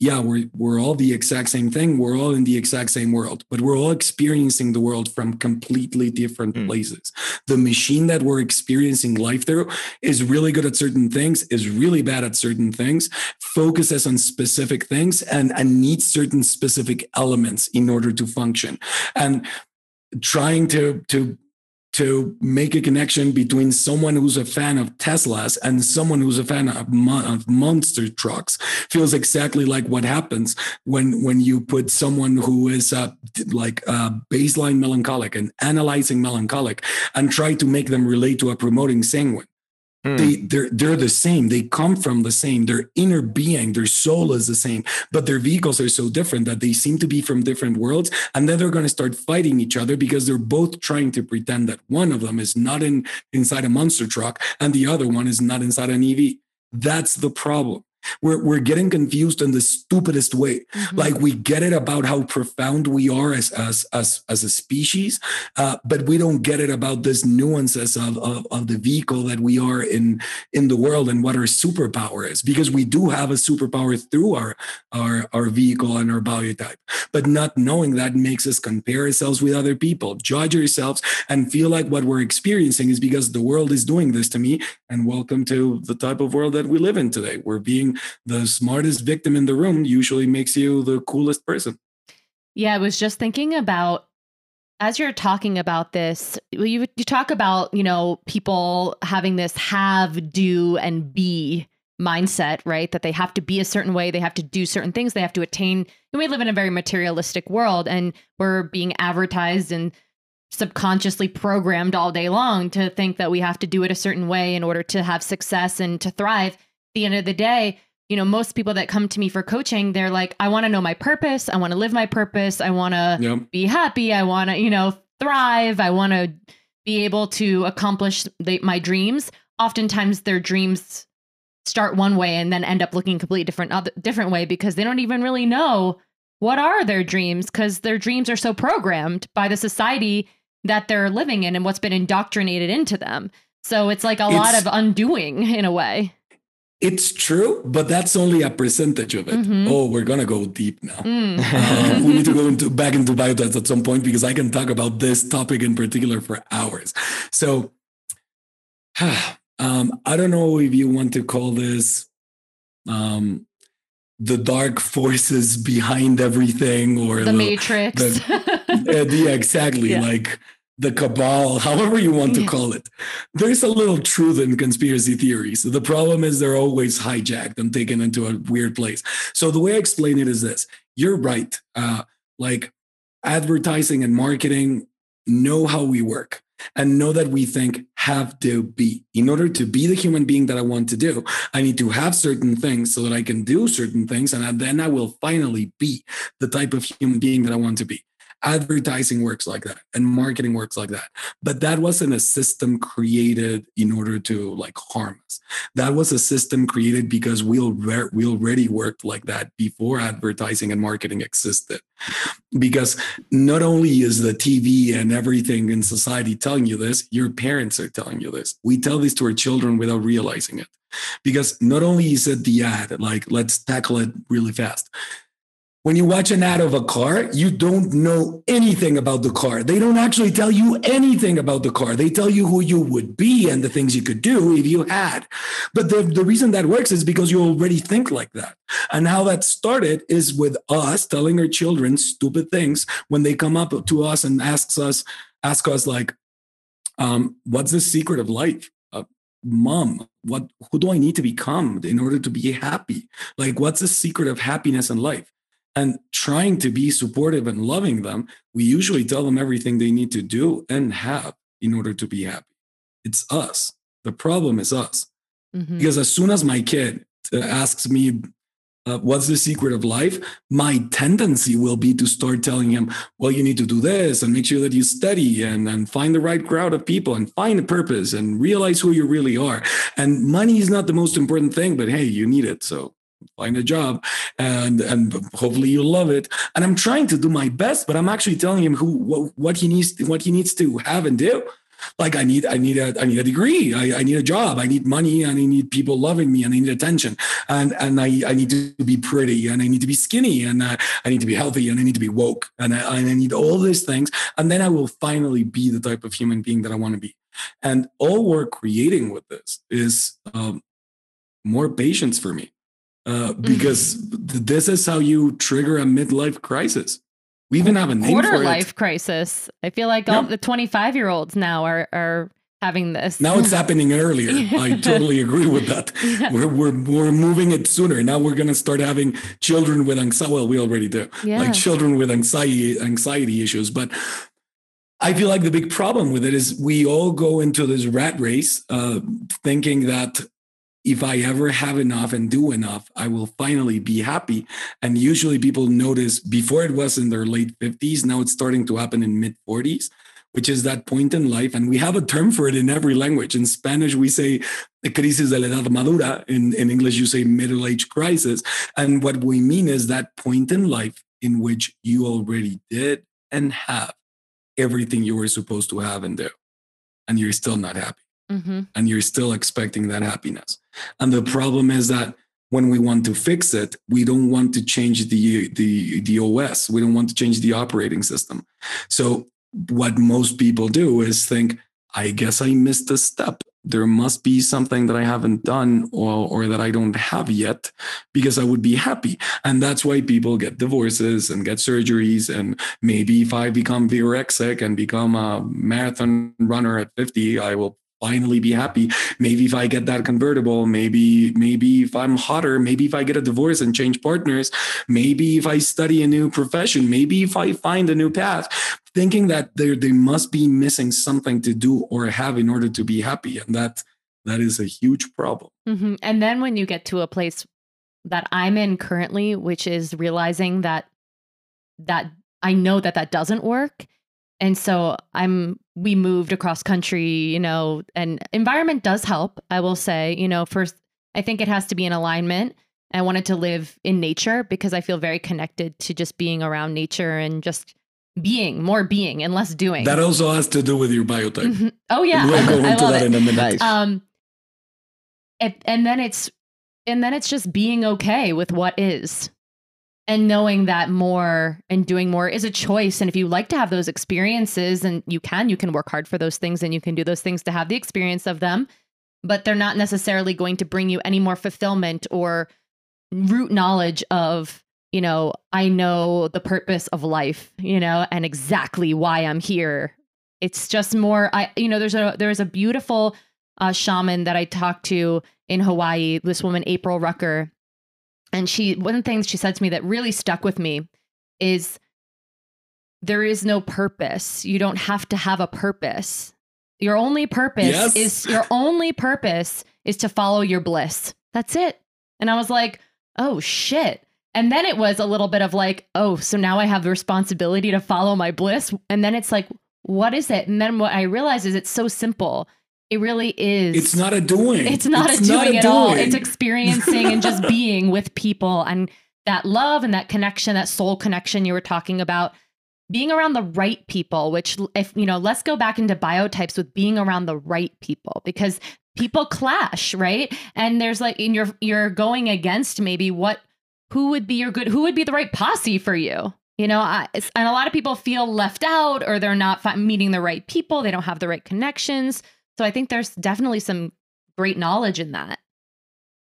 Yeah, we're we're all the exact same thing. We're all in the exact same world, but we're all experiencing the world from completely different mm. places. The machine that we're experiencing life through is really good at certain things, is really bad at certain things, focuses on specific things, and and needs certain specific elements in order to function. And trying to to to make a connection between someone who's a fan of Teslas and someone who's a fan of, mo- of, monster trucks. Feels exactly like what happens when when you put someone who is uh, like uh, baseline melancholic and analyzing melancholic and try to make them relate to a promoting sanguine Mm. They they're they're the same. They come from the same. Their inner being, their soul is the same, but their vehicles are so different that they seem to be from different worlds. And then they're going to start fighting each other because they're both trying to pretend that one of them is not in inside a monster truck and the other one is not inside an EV. That's the problem. We're, we're getting confused in the stupidest way. Mm-hmm. Like we get it about how profound we are as as as, as a species, uh, but we don't get it about this nuances of, of, of the vehicle that we are in in the world and what our superpower is. Because we do have a superpower through our our our vehicle and our body type, but not knowing that makes us compare ourselves with other people, judge ourselves, and feel like what we're experiencing is because the world is doing this to me. And welcome to the type of world that we live in today. We're being the smartest victim in the room usually makes you the coolest person. Yeah, I was just thinking about as you're talking about this, you you talk about, you know, people having this have, do, and be mindset, right? That they have to be a certain way, they have to do certain things, they have to attain. And we live in a very materialistic world and we're being advertised and subconsciously programmed all day long to think that we have to do it a certain way in order to have success and to thrive. At the end of the day, you know, most people that come to me for coaching, they're like, I want to know my purpose. I want to live my purpose. I want to yep. be happy. I want to, you know, thrive. I want to be able to accomplish the, my dreams. Oftentimes, their dreams start one way and then end up looking completely different, other, different way because they don't even really know what are their dreams because their dreams are so programmed by the society that they're living in and what's been indoctrinated into them. So it's like a it's, lot of undoing in a way. It's true, but that's only a percentage of it. Mm-hmm. Oh, we're gonna go deep now. Mm. Uh, we need to go into back into biotypes at some point because I can talk about this topic in particular for hours. So, [SIGHS] um, I don't know if you want to call this um, the dark forces behind everything or the, the Matrix. The, [LAUGHS] yeah, exactly. Yeah. Like the cabal, however you want to call it. There's a little truth in conspiracy theories. The problem is they're always hijacked and taken into a weird place. So the way I explain it is this you're right. Uh, like advertising and marketing know how we work and know that we think have to be. In order to be the human being that I want to do, I need to have certain things so that I can do certain things. And then I will finally be the type of human being that I want to be advertising works like that and marketing works like that. But that wasn't a system created in order to like harm us. That was a system created because we already, we already worked like that before advertising and marketing existed. Because not only is the tv and everything in society telling you this your parents are telling you this. We tell this to our children without realizing it. Because not only is it the ad like let's tackle it really fast when you watch an ad of a car, you don't know anything about the car. They don't actually tell you anything about the car. They tell you who you would be and the things you could do if you had. But the, the reason that works is because you already think like that. And how that started is with us telling our children stupid things when they come up to us and asks us, ask us like, um, what's the secret of life? Uh, mom what who do i need to become in order to be happy like what's the secret of happiness in life and trying to be supportive and loving them, we usually tell them everything they need to do and have in order to be happy. It's us. The problem is us. Mm-hmm. Because as soon as my kid uh, asks me, uh, what's the secret of life? My tendency will be to start telling him, well, you need to do this and make sure that you study and, and find the right crowd of people and find a purpose and realize who you really are. And money is not the most important thing, but hey, you need it. So find a job and and hopefully you love it and i'm trying to do my best but i'm actually telling him who what, what he needs what he needs to have and do Like I need, I need a, I need a degree. I, I need a job. I need money, and I need people loving me, and I need attention, and and I, I need to be pretty, and I need to be skinny, and I, I need to be healthy, and I need to be woke, and I, and I need all these things, and then I will finally be the type of human being that I want to be. And all we're creating with this is um, more patients for me, uh, because mm-hmm. this is how you trigger a midlife crisis. We even have a name quarter for life it. crisis. I feel like all the 25 year olds now are are having this. Now it's happening earlier. [LAUGHS] I totally agree with that. Yeah. We're, we're, we're moving it sooner. Now we're going to start having children with anxiety. Well, we already do. Yeah. Like children with anxiety anxiety issues. But I feel like the big problem with it is we all go into this rat race uh, thinking that if I ever have enough and do enough, I will finally be happy. And usually people notice before it was in their late 50s, now it's starting to happen in mid 40s, which is that point in life. And we have a term for it in every language. In Spanish, we say crisis de la edad madura. In, in English, you say middle age crisis. And what we mean is that point in life in which you already did and have everything you were supposed to have and do. And you're still not happy. Mm-hmm. And you're still expecting that happiness. And the problem is that when we want to fix it, we don't want to change the, the, the OS. We don't want to change the operating system. So what most people do is think, I guess I missed a step. There must be something that I haven't done or, or that I don't have yet because I would be happy. And that's why people get divorces and get surgeries. And maybe if I become vigorexic and become a marathon runner at 50, I will finally be happy. Maybe if I get that convertible, maybe, maybe if I'm hotter, maybe if I get a divorce and change partners, maybe if I study a new profession, maybe if I find a new path, thinking that they they must be missing something to do or have in order to be happy. And that that is a huge problem. Mm-hmm. And then when you get to a place that I'm in currently, which is realizing that that I know that that doesn't work and so i'm we moved across country you know and environment does help i will say you know first i think it has to be in alignment. I wanted to live in nature because i feel very connected to just being around nature and just being more being and less doing. That also has to do with your biotype mm-hmm. oh yeah. We'll go [LAUGHS] into that it. in a minute. Um and, and then it's and then it's just being okay with what is and knowing that more and doing more is a choice. And if you like to have those experiences and you can you can work hard for those things and you can do those things to have the experience of them. But they're not necessarily going to bring you any more fulfillment or root knowledge of you know i know the purpose of life you know and exactly why i'm here. It's just more i you know there's a there's a beautiful uh, shaman that i talked to in hawaii this woman april rucker and she, one of the things she said to me that really stuck with me is there is no purpose. You don't have to have a purpose. Your only purpose yes. is your only purpose is to follow your bliss. That's it. And I was like, oh shit. And then it was a little bit of like, oh, so now I have the responsibility to follow my bliss. And then it's like, what is it? And then what I realized is it's so simple. It really is. It's not a doing. It's not it's a doing not a at doing. all. It's experiencing and just [LAUGHS] being with people and that love and that connection, that soul connection you were talking about. Being around the right people, which if you know, let's go back into biotypes with being around the right people because people clash, right? And there's like and you're you're going against maybe what who would be your good who would be the right posse for you you know I, and a lot of people feel left out or they're not meeting the right people they don't have the right connections so I think there's definitely some great knowledge in that.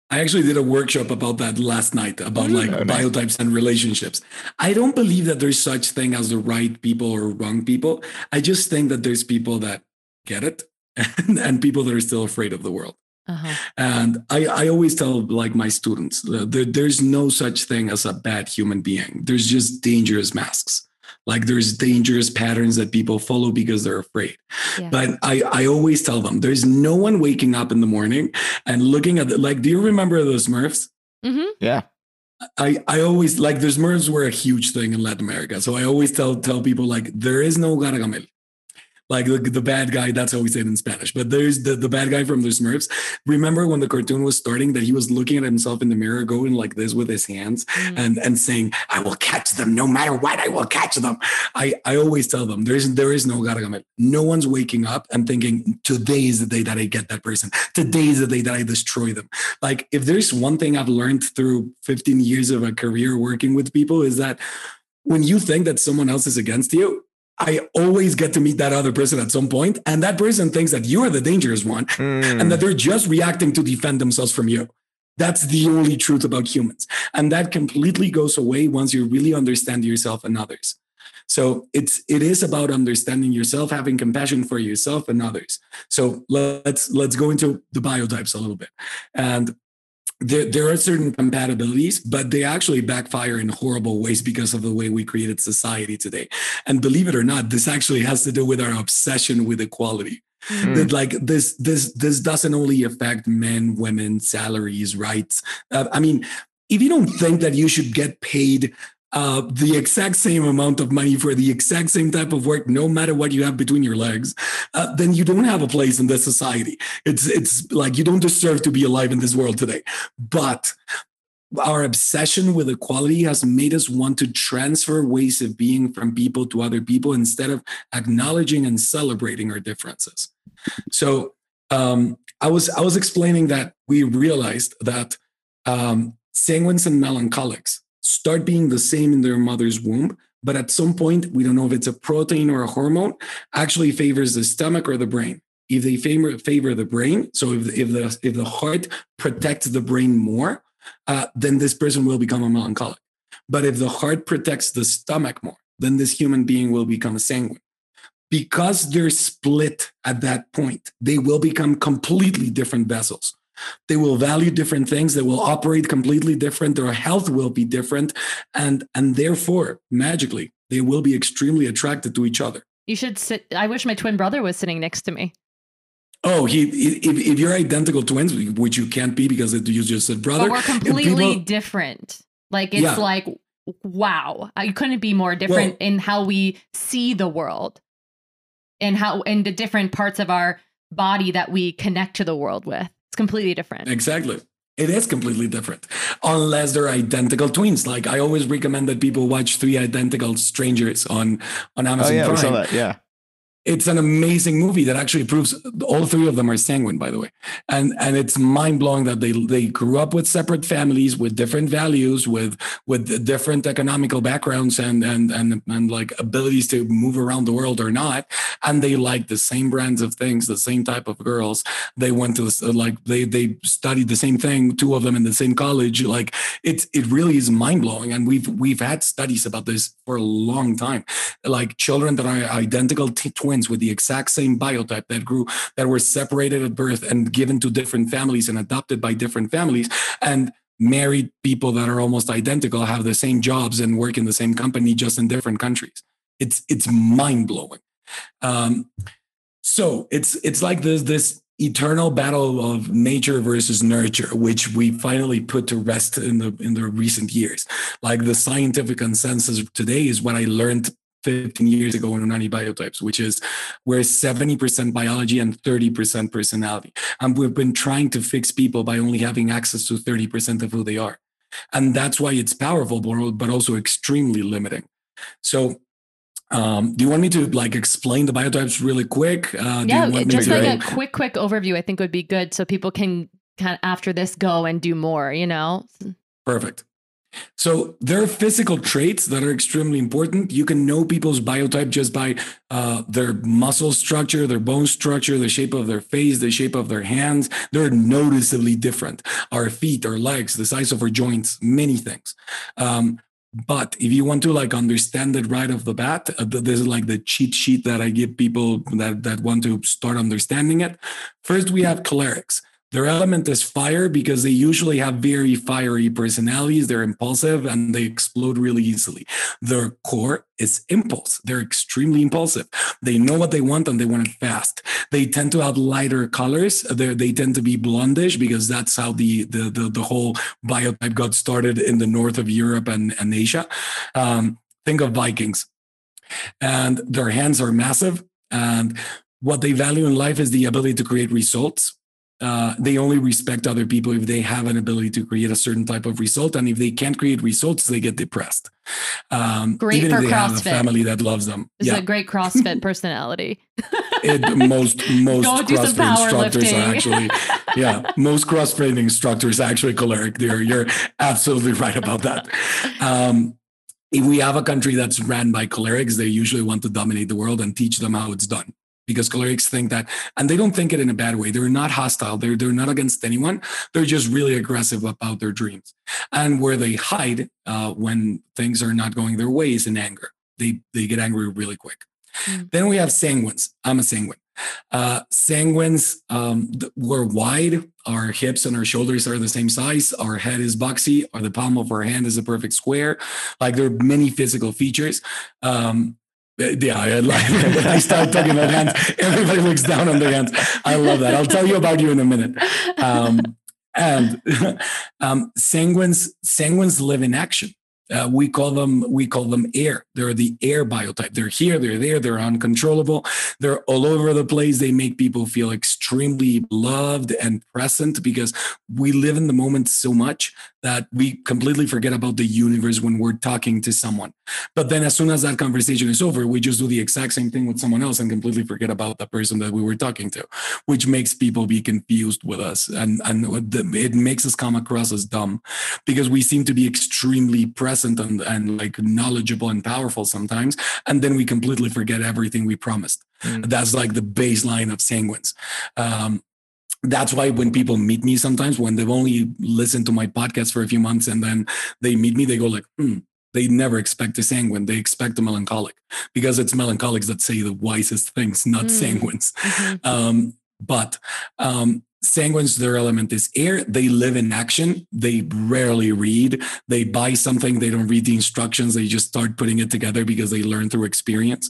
I actually did a workshop about that last night about mm-hmm. like oh, biotypes and relationships. I don't believe that there's such thing as the right people or wrong people. I just think that there's people that get it and, [LAUGHS] and people that are still afraid of the world. Uh-huh. And I, I always tell like my students, uh, there, there's no such thing as a bad human being. There's just dangerous masks like there's dangerous patterns that people follow because they're afraid yeah. but i i always tell them there's no one waking up in the morning and looking at the, like do you remember those smurfs mm-hmm. yeah I, I always like the Smurfs were a huge thing in Latin America. So I always tell tell people like there is no Gargamel. Like the, the bad guy. That's how we say it in Spanish. But there's the, the bad guy from the Smurfs. Remember when the cartoon was starting that he was looking at himself in the mirror, going like this with his hands mm-hmm. and and saying, "I will catch them no matter what. I will catch them." I I always tell them there is there is no Gargamel. No one's waking up and thinking today is the day that I get that person. Today is the day that I destroy them. Like if there's one thing I've learned through 15 years of a career working with people is that when you think that someone else is against you, I always get to meet that other person at some point, and that person thinks that you're the dangerous one mm. and that they're just reacting to defend themselves from you. That's the only truth about humans. And that completely goes away once you really understand yourself and others. So it's it is about understanding yourself, having compassion for yourself and others. So let's let's go into the biotypes a little bit. And there, there are certain compatibilities, but they actually backfire in horrible ways because of the way we created society today. And believe it or not, this actually has to do with our obsession with equality. Mm. That like this, this, this doesn't only affect men, women, salaries, rights. Uh, I mean, if you don't think that you should get paid uh, the exact same amount of money for the exact same type of work, no matter what you have between your legs, uh, then you don't have a place in this society. It's it's like you don't deserve to be alive in this world today. But our obsession with equality has made us want to transfer ways of being from people to other people instead of acknowledging and celebrating our differences. So um, I was I was explaining that we realized that um, sanguines and melancholics start being the same in their mother's womb. But at some point, we don't know if it's a protein or a hormone, actually favors the stomach or the brain. If they favor, favor the brain, so if, if, the, if the heart protects the brain more, uh, then this person will become a melancholic. But if the heart protects the stomach more, then this human being will become a sanguine. Because they're split at that point, they will become completely different vessels. They will value different things. They will operate completely different. Their health will be different. And, and therefore, magically, they will be extremely attracted to each other. You should sit. I wish my twin brother was sitting next to me. Oh, he if, if you're identical twins, which you can't be because it, you just said brother. But we're completely people, different. Like it's yeah. like wow, you couldn't be more different well, in how we see the world, and how in the different parts of our body that we connect to the world with. It's completely different. Exactly. It is completely different, unless they're identical twins. Like I always recommend that people watch Three Identical Strangers on on Amazon oh, yeah, Prime. We saw that. Yeah, it's an amazing movie that actually proves all three of them are sanguine by the way. And and it's mind-blowing that they they grew up with separate families with different values with with different economical backgrounds and and and, and like abilities to move around the world or not. And they like the same brands of things the same type of girls. They went to like they they studied the same thing two of them in the same college. Like it's it really is mind-blowing. And we've we've had studies about this for a long time. Like children that are identical t- twins with the exact same biotype that grew that were separated at birth and given to different families and adopted by different families. And married people that are almost identical have the same jobs and work in the same company just in different countries. It's it's mind-blowing. Um, so it's it's like this this eternal battle of nature versus nurture which we finally put to rest in the in the recent years. Like the scientific consensus today is what i learned 15 years ago in Unani Biotypes, which is we're 70% biology and 30% personality. And we've been trying to fix people by only having access to 30% of who they are. And that's why it's powerful, but also extremely limiting. So um, do you want me to like explain the biotypes really quick? Uh, yeah, just like a quick, quick overview. I think would be good so people can kind of after this go and do more. You know. Perfect. So there are physical traits that are extremely important. You can know people's biotype just by uh, their muscle structure, their bone structure, the shape of their face, the shape of their hands. They're noticeably different. Our feet, our legs, the size of our joints, many things. Um, but if you want to like understand it right off the bat, uh, this is like the cheat sheet that I give people that that want to start understanding it. First, we have cholerics. Their element is fire because they usually have very fiery personalities. They're impulsive and they explode really easily. Their core is impulse. They're extremely impulsive. They know what they want and they want it fast. They tend to have lighter colors. They're, they tend to be blondish because that's how the, the, the, the, whole biotype got started in the north of Europe and, and Asia. Um, think of Vikings. And their hands are massive And what they value in life is the ability to create results. Uh, they only respect other people if they have an ability to create a certain type of result. And if they can't create results, they get depressed. Um, Great even for if they have a family that loves them. This is a great CrossFit [LAUGHS] personality. it, most [LAUGHS] most Go CrossFit instructors are actually yeah [LAUGHS] most CrossFit instructors are actually choleric. There, you're absolutely right about that. Um, if we have a country that's ran by cholerics, they usually want to dominate the world and teach them how it's done. Because cholerics think that, and they don't think it in a bad way. They're not hostile. They're they're not against anyone. They're just really aggressive about their dreams. And where they hide uh, when things are not going their way is in anger. They they get angry really quick. Mm. Then we have sanguines. I'm a sanguine. Uh, sanguines, um, we're wide. Our hips and our shoulders are the same size. Our head is boxy. Or the palm of our hand is a perfect square. Like there are many physical features. Um, yeah, I, when [LAUGHS] I start talking about hands, [LAUGHS] everybody looks down on their hands. I love that. I'll tell you about you in a minute. Um, and [LAUGHS] um, sanguines, sanguines live in action. Uh, we call them we call them air. They're the air biotype. They're here, they're there, they're uncontrollable. They're all over the place. They make people feel extremely loved and present because we live in the moment so much that we completely forget about the universe when we're talking to someone. But then as soon as that conversation is over, we just do the exact same thing with someone else and completely forget about the person that we were talking to, which makes people be confused with us. And, and it makes us come across as dumb because we seem to be extremely present and, and like knowledgeable and powerful sometimes. And then we completely forget everything we promised. Mm. That's like the baseline of sanguines. Um, that's why when people meet me sometimes when they've only listened to my podcast for a few months and then they meet me they go like hmm they never expect a sanguine they expect a melancholic because it's melancholics that say the wisest things not Mm. sanguines Mhm. um, but um, sanguines their element is air. They live in action. They rarely read. They buy something they don't read the instructions. They just start putting it together because they learn through experience.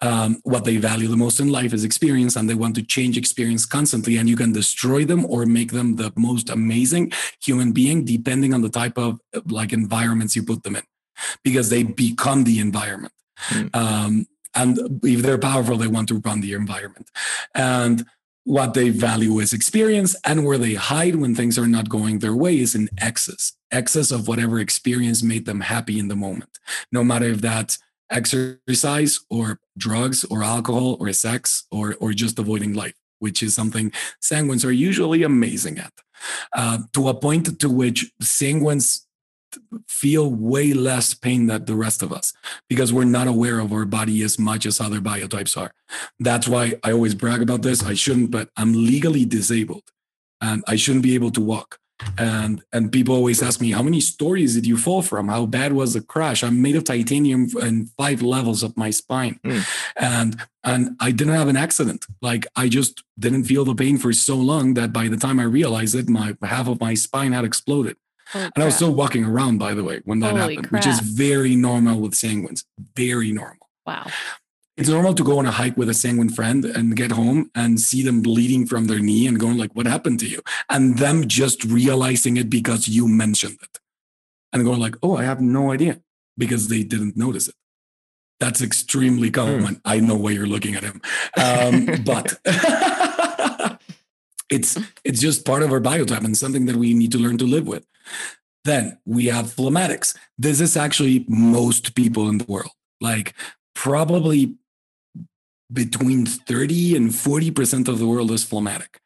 Um, what they value the most in life is experience and they want to change experience constantly and you can destroy them or make them the most amazing human being depending on the type of like environments you put them in because they become the environment. Mm. um, and if they're powerful they want to run the environment. And what they value is experience and where they hide when things are not going their way is in excess excess of whatever experience made them happy in the moment. No matter if that's exercise or drugs or alcohol or sex or or just avoiding life which is something sanguines are usually amazing at. Uh, to a point to which sanguines feel way less pain than the rest of us because we're not aware of our body as much as other biotypes are. That's why i always brag about this. I shouldn't but i'm legally disabled and i shouldn't be able to walk. And and people always ask me how many stories did you fall from? How bad was the crash? I'm made of titanium in five levels of my spine. Mm. and and i didn't have an accident. Like i just didn't feel the pain for so long that by the time i realized it my half of my spine had exploded Holy and i was still walking around by the way when that Holy happened which is very normal with sanguines very normal. Wow. it's normal to go on a hike with a sanguine friend and get home and see them bleeding from their knee and going like what happened to you? And them just realizing it because you mentioned it. And going like oh i have no idea because they didn't notice it. That's extremely common. I know why you're looking at him. [LAUGHS] Um, but [LAUGHS] it's it's just part of our biotype and something that we need to learn to live with then we have phlegmatics this is actually most people in the world like probably between 30 and 40% of the world is phlegmatic.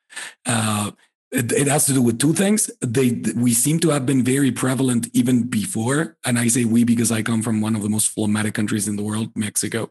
Uh, it, it has to do with two things. They we seem to have been very prevalent even before, and I say we because I come from one of the most phlegmatic countries in the world, Mexico.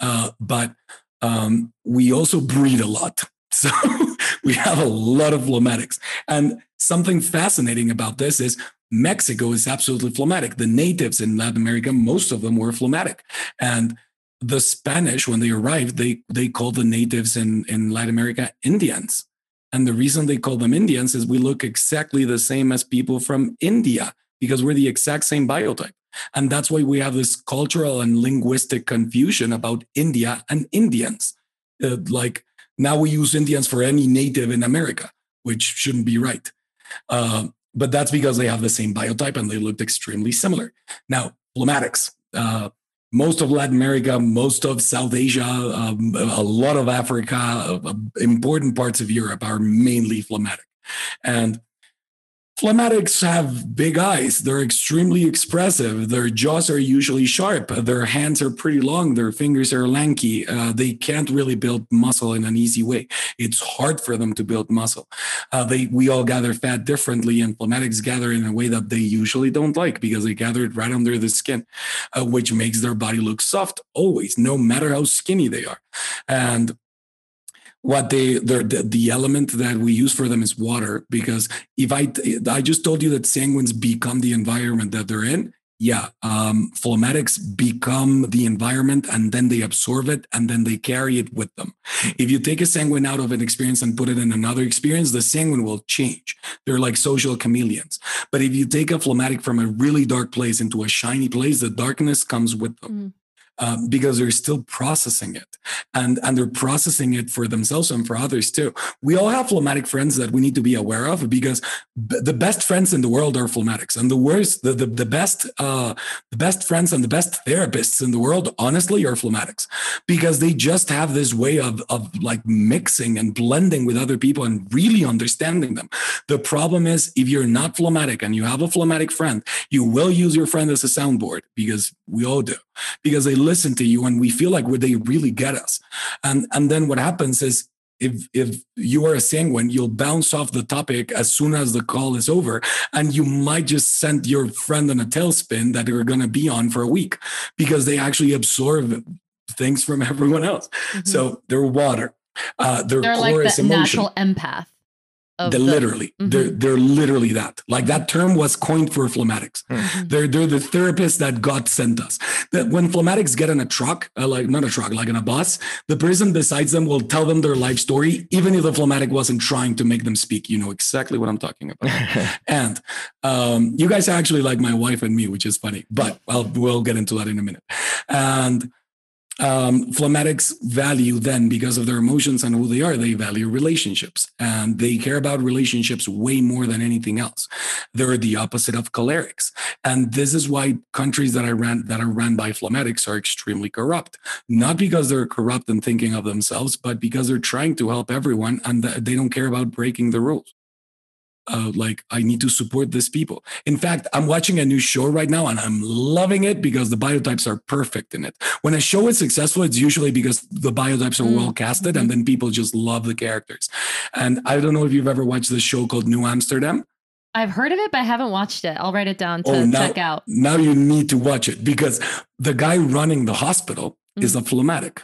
Uh, but um, we also breathe a lot, so [LAUGHS] we have a lot of phlegmatics. And something fascinating about this is Mexico is absolutely phlegmatic. The natives in Latin America, most of them were phlegmatic, and the Spanish, when they arrived, they they called the natives in in Latin America Indians. And the reason they call them Indians is we look exactly the same as people from India because we're the exact same biotype. And that's why we have this cultural and linguistic confusion about India and Indians. Uh, like now we use Indians for any native in America, which shouldn't be right. Uh, but that's because they have the same biotype and they looked extremely similar. Now, phlegmatics. Uh, most of Latin America, most of South Asia, um, a lot of Africa, uh, important parts of Europe are mainly phlegmatic. And Phlegmatics have big eyes. They're extremely expressive. Their jaws are usually sharp. Their hands are pretty long. Their fingers are lanky. Uh, they can't really build muscle in an easy way. It's hard for them to build muscle. Uh, they we all gather fat differently, and phlegmatics gather in a way that they usually don't like because they gather it right under the skin, uh, which makes their body look soft always, no matter how skinny they are. And what they the, the element that we use for them is water because if i i just told you that sanguines become the environment that they're in yeah um, phlegmatics become the environment and then they absorb it and then they carry it with them. If you take a sanguine out of an experience and put it in another experience the sanguine will change. They're like social chameleons. But if you take a phlegmatic from a really dark place into a shiny place the darkness comes with them. Mm um, because they're still processing it and, and they're processing it for themselves and for others too. We all have phlegmatic friends that we need to be aware of because b- the best friends in the world are phlegmatics and the worst, the, the, the best, uh, the best friends and the best therapists in the world, honestly, are phlegmatics because they just have this way of, of like mixing and blending with other people and really understanding them. The problem is if you're not phlegmatic and you have a phlegmatic friend, you will use your friend as a soundboard because we all do because they listen to you and we feel like they really get us. And, and then what happens is if if you are a sanguine, you'll bounce off the topic as soon as the call is over, and you might just send your friend on a tailspin that they're going to be on for a week because they actually absorb things from [LAUGHS] everyone else. Mm-hmm. So they're water. Uh, their they're core like is emotion. natural empath they're the, literally mm-hmm. they're they're literally that. Like that term was coined for phlegmatics mm-hmm. they're they're the therapists that god sent us. That when phlegmatics get in a truck uh, like not a truck like in a bus the person besides them will tell them their life story even if the phlegmatic wasn't trying to make them speak. You know exactly what i'm talking about. [LAUGHS] And um, you guys are actually like my wife and me which is funny but I'll, we'll get into that in a minute. And um, phlegmatics value then because of their emotions and who they are. They value relationships and they care about relationships way more than anything else. They're the opposite of cholerics. And this is why countries that are ran that are run by phlegmatics are extremely corrupt. Not because they're corrupt and thinking of themselves but because they're trying to help everyone and they don't care about breaking the rules uh, like I need to support these people. In fact, I'm watching a new show right now and I'm loving it because the biotypes are perfect in it. When a show is successful, it's usually because the biotypes are mm. well casted and mm-hmm. then people just love the characters. And I don't know if you've ever watched this show called New Amsterdam. I've heard of it, but I haven't watched it. I'll write it down to oh, now, check out. Now you need to watch it because the guy running the hospital mm. is a phlegmatic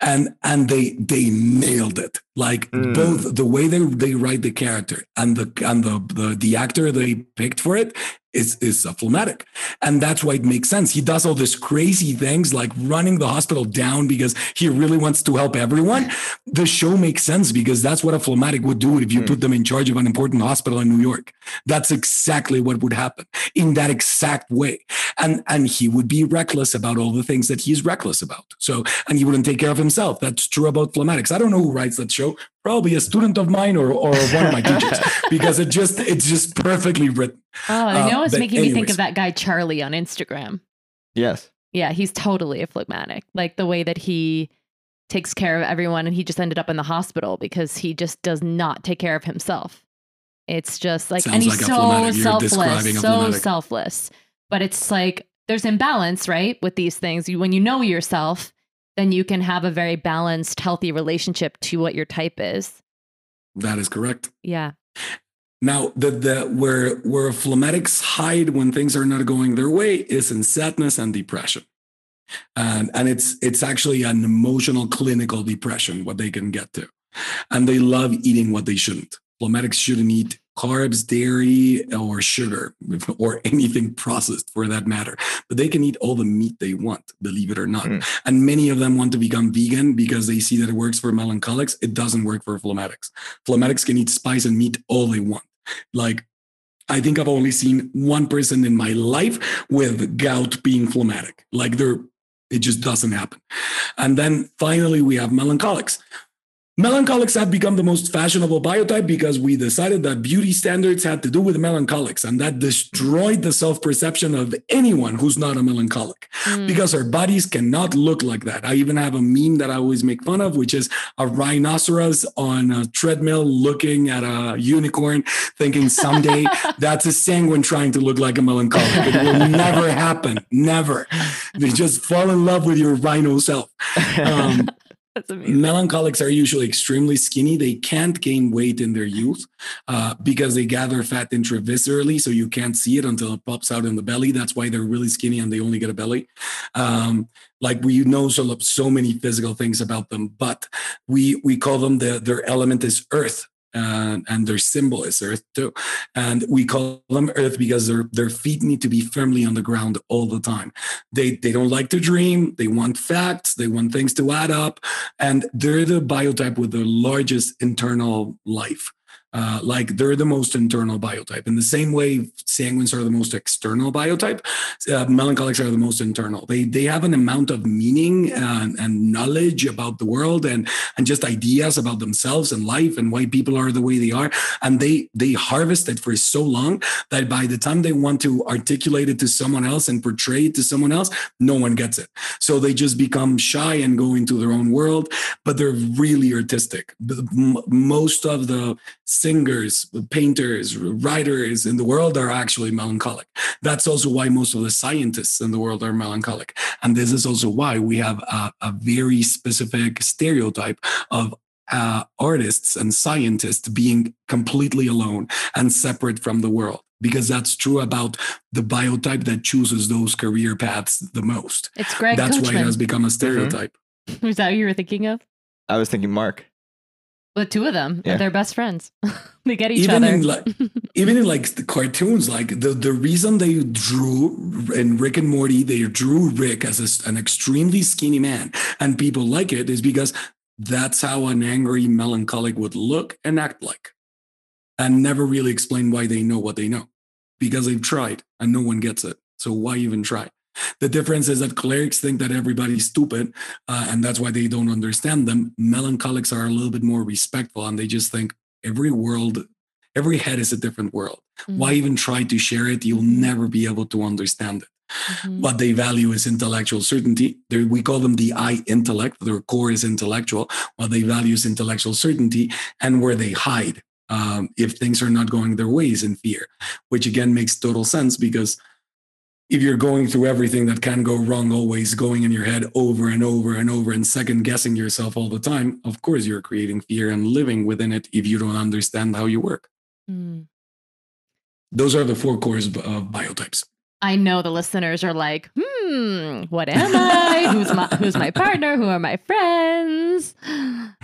and and they they nailed it like mm. both the way they they write the character and the and the, the the actor they picked for it is is a phlegmatic and that's why it makes sense. He does all these crazy things like running the hospital down because he really wants to help everyone. The show makes sense because that's what a phlegmatic would do if you mm. put them in charge of an important hospital in new york. That's exactly what would happen in that exact way. And and he would be reckless about all the things that he's reckless about. So and he wouldn't take care of himself. That's true about phlegmatics i don't know who writes that show probably a student of mine or, or one of my [LAUGHS] teachers because it just it's just perfectly written. Oh, you know, uh, it's making anyways. me think of that guy Charlie on Instagram. Yes. Yeah, he's totally a phlegmatic. Like the way that he takes care of everyone and he just ended up in the hospital because he just does not take care of himself. It's just like Sounds and he's like so selfless, so selfless. But it's like there's imbalance, right? With these things. You when you know yourself, then you can have a very balanced, healthy relationship to what your type is. That is correct. Yeah. Now, the, the where where phlegmatics hide when things are not going their way is in sadness and depression, and and it's it's actually an emotional clinical depression what they can get to, and they love eating what they shouldn't. Phlegmatics shouldn't eat carbs, dairy, or sugar, [LAUGHS] or anything processed for that matter. But they can eat all the meat they want, believe it or not. Mm. And many of them want to become vegan because they see that it works for melancholics. It doesn't work for phlegmatics. Phlegmatics can eat spice and meat all they want. Like, I think I've only seen one person in my life with gout being phlegmatic. Like, they're, it just doesn't happen. And then finally, we have melancholics Melancholics have become the most fashionable biotype because we decided that beauty standards had to do with melancholics, and that destroyed the self perception of anyone who's not a melancholic. Mm. because our bodies cannot look like that. I even have a meme that I always make fun of, which is a rhinoceros on a treadmill looking at a unicorn, thinking someday [LAUGHS] that's a sanguine trying to look like a melancholic. It will never happen. Never. You just fall in love with your rhino self. Um, That's amazing. Melancholics are usually extremely skinny. They can't gain weight in their youth uh, because they gather fat intraviscerally, so you can't see it until it pops out in the belly. That's why they're really skinny and they only get a belly. Um, like we know so, so many physical things about them, but we we call them the their element is earth. Uh, and their symbol is earth too. And we call them earth because their their feet need to be firmly on the ground all the time. They they don't like to dream. They want facts. They want things to add up. And they're the biotype with the largest internal life uh, like they're the most internal biotype. In the same way, sanguines are the most external biotype. Uh, melancholics are the most internal. They they have an amount of meaning and, and knowledge about the world and and just ideas about themselves and life and why people are the way they are. And they they harvest it for so long that by the time they want to articulate it to someone else and portray it to someone else, no one gets it. So they just become shy and go into their own world. But they're really artistic. Most of the singers, painters, writers in the world are actually melancholic. That's also why most of the scientists in the world are melancholic. And this is also why we have a, a very specific stereotype of uh, artists and scientists being completely alone and separate from the world because that's true about the biotype that chooses those career paths the most. It's Greg. That's Coachman. why it has become a stereotype. [LAUGHS] Was that what you were thinking of? I was thinking Mark. The two of them, Yeah. they're best friends. [LAUGHS] they get each even other. in like [LAUGHS] even in like the cartoons like the the reason they drew in rick and morty they drew rick as a, an extremely skinny man and people like it is because that's how an angry melancholic would look and act like and never really explain why they know what they know because they've tried and no one gets it so why even try the difference is that cholerics think that everybody's stupid uh, and that's why they don't understand them. Melancholics are a little bit more respectful and they just think every world every head is a different world. Mm-hmm. why even try to share it? You'll never be able to understand it. Mhm. what they value is intellectual certainty. They're, we call them the i intellect. Their core is intellectual. What they value is intellectual certainty and where they hide um, if things are not going their ways in fear which again makes total sense because if you're going through everything that can go wrong always going in your head over and over and over and second guessing yourself all the time of course you're creating fear and living within it if you don't understand how you work Mm. those are the four cores of biotypes I know the listeners are like, hmm, what am I? who's my who's my partner? Who are my friends?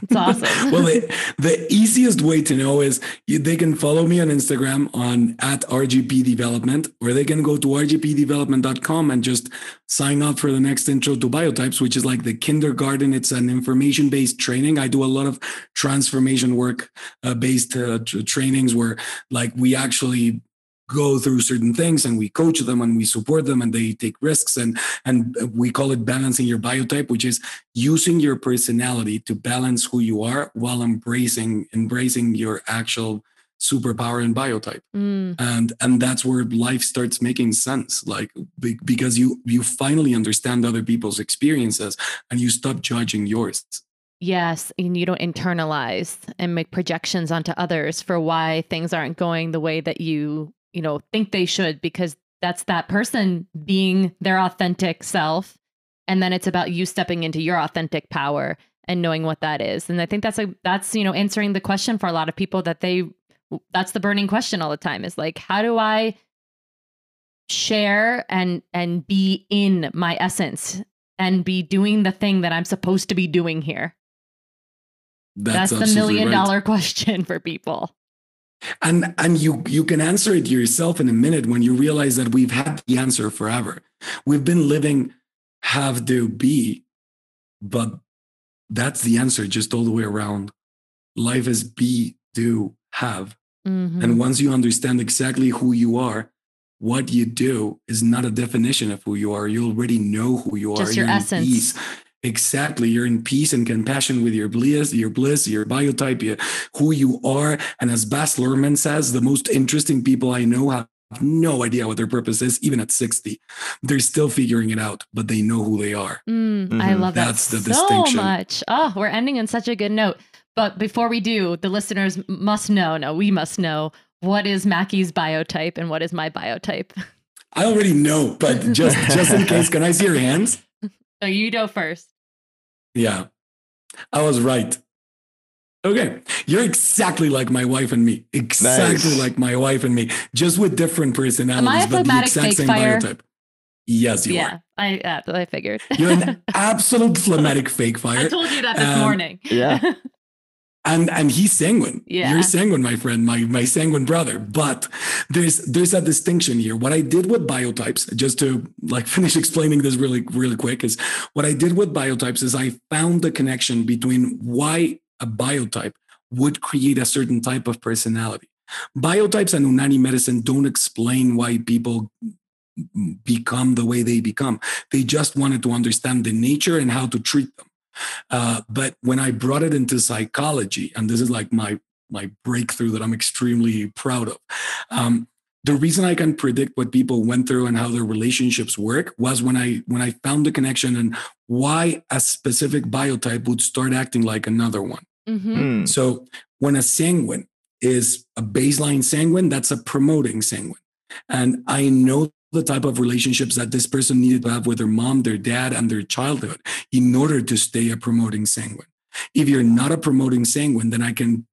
It's awesome. [LAUGHS] well, the, the easiest way to know is you, they can follow me on Instagram on at RGP Development, or they can go to rgpdevelopment.com and just sign up for the next intro to biotypes, which is like the kindergarten. It's an information based training. I do a lot of transformation work uh, based uh, trainings where like we actually go through certain things and we coach them and we support them and they take risks and and we call it balancing your biotype which is using your personality to balance who you are while embracing embracing your actual superpower and biotype Mm. and and that's where life starts making sense like because you you finally understand other people's experiences and you stop judging yours Yes, and you don't internalize and make projections onto others for why things aren't going the way that you, you know, think they should because that's that person being their authentic self and then it's about you stepping into your authentic power and knowing what that is. And I think that's a that's, you know, answering the question for a lot of people that they that's the burning question all the time is like how do I share and and be in my essence and be doing the thing that I'm supposed to be doing here? That's, the million right. dollar [LAUGHS] question for people. And and you you can answer it yourself in a minute when you realize that we've had the answer forever. We've been living have to be but that's the answer just all the way around. Life is be do have. Mhm. and once you understand exactly who you are what you do is not a definition of who you are. You already know who you are. Just your You're essence. Peace. Exactly. You're in peace and compassion with your bliss, your bliss, your biotype, your, who you are. And as Baz Luhrmann says, the most interesting people I know have no idea what their purpose is, even at 60. They're still figuring it out, but they know who they are. Mm, I Mhm. love That's that the so distinction. much. Oh, we're ending on such a good note. But before we do, the listeners must know. No, we must know what is Mackie's biotype and what is my biotype. I already know, but just just in case, can I see your hands? [LAUGHS] So you go first. Yeah, I was right. Okay, you're exactly like my wife and me. Exactly Nice. like my wife and me, just with different personalities, Am I a but the exact same fire? biotype. Yes, you are. yeah, I uh, I figured. You're an [LAUGHS] absolute phlegmatic fake fire. I told you that this Um, morning. yeah. [LAUGHS] and and he's sanguine. Yeah. You're sanguine, my friend, my my sanguine brother. But there's there's a distinction here. What I did with biotypes, just to like [LAUGHS] finish explaining this really really quick, is what I did with biotypes is I found the connection between why a biotype would create a certain type of personality. Biotypes and Unani medicine don't explain why people become the way they become. They just wanted to understand the nature and how to treat them. Uh, but when I brought it into psychology, and this is like my my breakthrough that I'm extremely proud of. Um, the reason I can predict what people went through and how their relationships work was when I when I found the connection and why a specific biotype would start acting like another one. hmm Mm. So when a sanguine is a baseline sanguine, that's a promoting sanguine. And I know the type of relationships that this person needed to have with their mom, their dad, and their childhood in order to stay a promoting sanguine. If you're not a promoting sanguine, then I can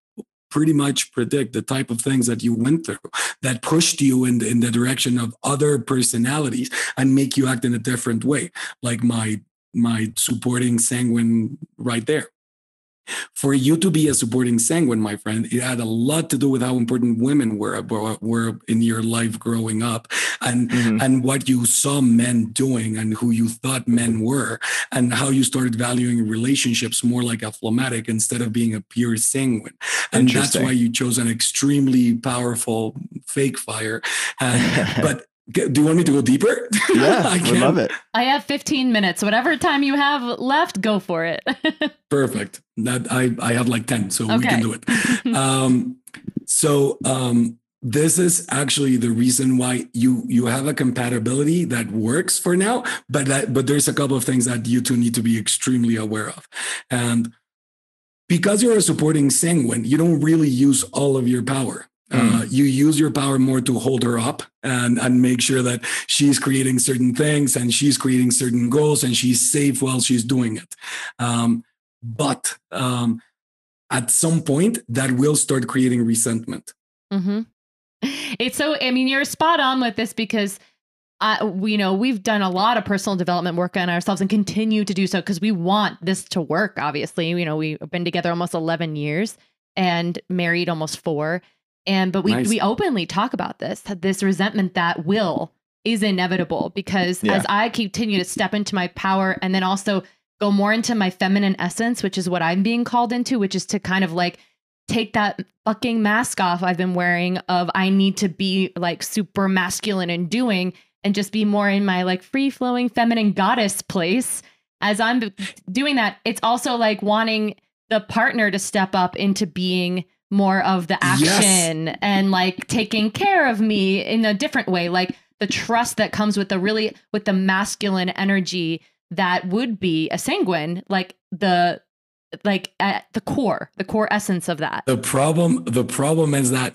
pretty much predict the type of things that you went through that pushed you in the, in the direction of other personalities and make you act in a different way like my my supporting sanguine right there for you to be a supporting sanguine, my friend, it had a lot to do with how important women were were in your life growing up, and Mhm. and what you saw men doing, and who you thought men were, and how you started valuing relationships more like a phlegmatic instead of being a pure sanguine. And that's why you chose an extremely powerful fake fire. Uh, [LAUGHS] but do you want me to go deeper? [LAUGHS] yeah, [LAUGHS] I would love it. I have 15 minutes. Whatever time you have left, go for it. [LAUGHS] Perfect. That I I have like ten, so we can do it. um, so um, this is actually the reason why you you have a compatibility that works for now, but that but there's a couple of things that you two need to be extremely aware of, and because you're a supporting sanguine, you don't really use all of your power. Uh, you use your power more to hold her up and and make sure that she's creating certain things and she's creating certain goals and she's safe while she's doing it. Um, but um, at some point, that will start creating resentment. Mm-hmm. It's so, I mean, you're spot on with this because. Uh, we you know we've done a lot of personal development work on ourselves and continue to do so because we want this to work obviously you know we've been together almost 11 years and married almost four and but we Nice. we openly talk about this this resentment that will is inevitable because Yeah. as i continue to step into my power and then also go more into my feminine essence which is what i'm being called into which is to kind of like take that fucking mask off I've been wearing of I need to be like super masculine and doing and just be more in my like free flowing feminine goddess place. As I'm doing that, it's also like wanting the partner to step up into being more of the Yes. action and like taking care of me in a different way. Like the trust that comes with the really with the masculine energy that would be a sanguine, like the like at the core, the core essence of that. The problem, the problem is that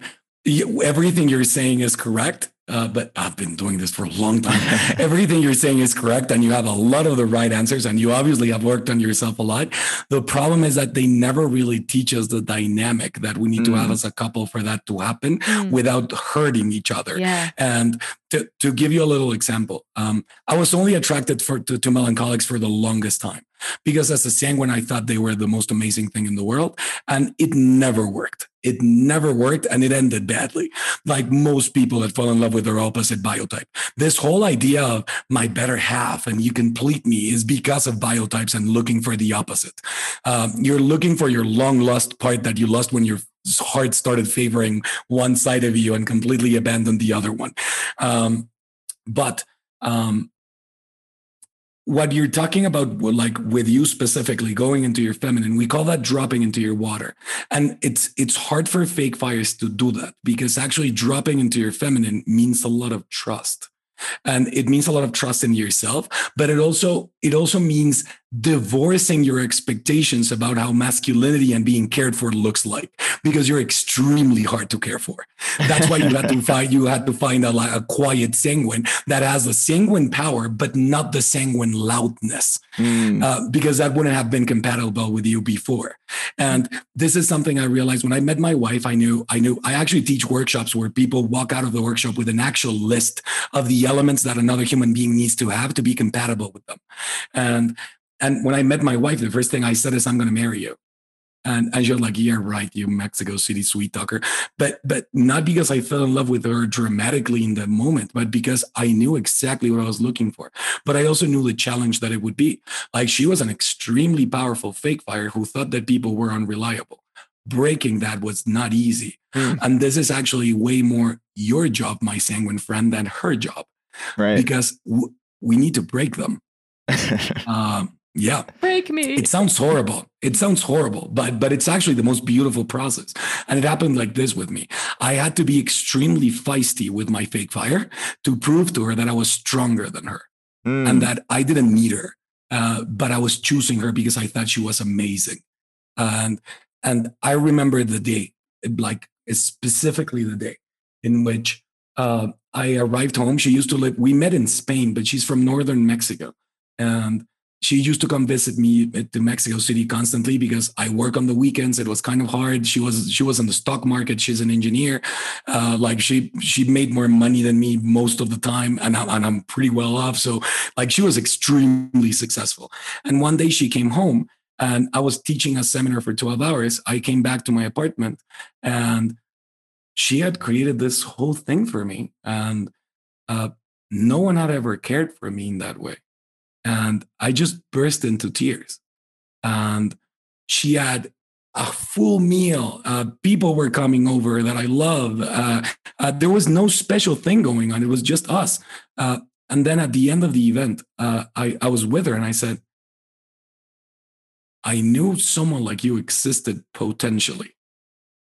everything you're saying is correct. Uh, but I've been doing this for a long time. [LAUGHS] everything you're saying is correct, and you have a lot of the right answers, and you obviously have worked on yourself a lot. The problem is that they never really teach us the dynamic that we need to have Mm. as a couple for that to happen Mm. without hurting each other. Yeah. And to, to give you a little example, um, I was only attracted for, to, to melancholics for the longest time because as a sanguine, I thought they were the most amazing thing in the world. And it never worked. It never worked and it ended badly. Like most people that fall in love with their opposite biotype. This whole idea of my better half and you complete me is because of biotypes and looking for the opposite. Um, you're looking for your long lost part that you lost when your heart started favoring one side of you and completely abandoned the other one. Um, but um, what you're talking about, like with you specifically going into your feminine, we call that dropping into your water. And it's it's hard for fake fires to do that because actually dropping into your feminine means a lot of trust and it means a lot of trust in yourself but it also it also means divorcing your expectations about how masculinity and being cared for looks like because you're extremely hard to care for. That's why you had to [LAUGHS] find you had to find a, a quiet sanguine that has a sanguine power but not the sanguine loudness. Mm. uh, because that wouldn't have been compatible with you before. And this is something i realized when i met my wife i knew i knew i actually teach workshops where people walk out of the workshop with an actual list of the elements that another human being needs to have to be compatible with them. And and when I met my wife, the first thing I said is, I'm going to marry you. And, and you're like, yeah, right, you Mexico City sweet talker. But but not because I fell in love with her dramatically in that moment, but because I knew exactly what I was looking for. But I also knew the challenge that it would be. Like she was an extremely powerful fake fire who thought that people were unreliable. Breaking that was not easy. Mm. And this is actually way more your job, my sanguine friend, than her job. Right. Because w- we need to break them. [LAUGHS] um, yeah. Break me. It sounds horrible. It sounds horrible, but but it's actually the most beautiful process. And it happened like this with me. I had to be extremely feisty with my fake fire to prove to her that I was stronger than her mm. and that I didn't need her. Uh, but I was choosing her because I thought she was amazing. And and I remember the day, like specifically the day in which uh, I arrived home. She used to live. We met in Spain, but she's from northern Mexico, and she used to come visit me to Mexico City constantly because I work on the weekends. It was kind of hard. She was she was in the stock market. She's an engineer. Uh, like she she made more money than me most of the time, and I'm, and I'm pretty well off. So like she was extremely successful. And one day she came home, and I was teaching a seminar for 12 hours. I came back to my apartment, and she had created this whole thing for me, and uh, no one had ever cared for me in that way and I just burst into tears. And she had a full meal. Uh, people were coming over that I love. Uh, uh, there was no special thing going on. It was just us. Uh, and then at the end of the event, uh, I, I was with her and I said, I knew someone like you existed potentially,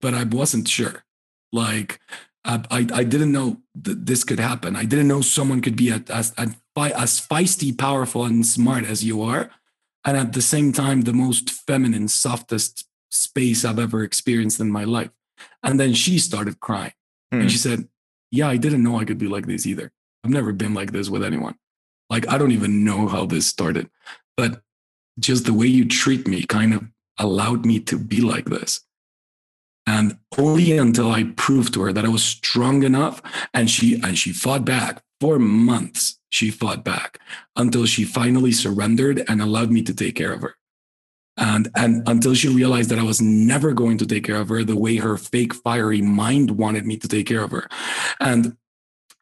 but I wasn't sure. Like, I, I didn't know that this could happen. I didn't know someone could be as, as, as feisty, powerful, and smart as you are. And at the same time, the most feminine, softest space I've ever experienced in my life. And then she started crying. Mm. And she hmm. said, Yeah, I didn't know I could be like this either. I've never been like this with anyone. Like, I don't even know how this started. But just the way you treat me kind of allowed me to be like this. And only until I proved to her that I was strong enough and she and she fought back for months. She fought back until she finally surrendered and allowed me to take care of her. And, and until she realized that I was never going to take care of her the way her fake fiery mind wanted me to take care of her. And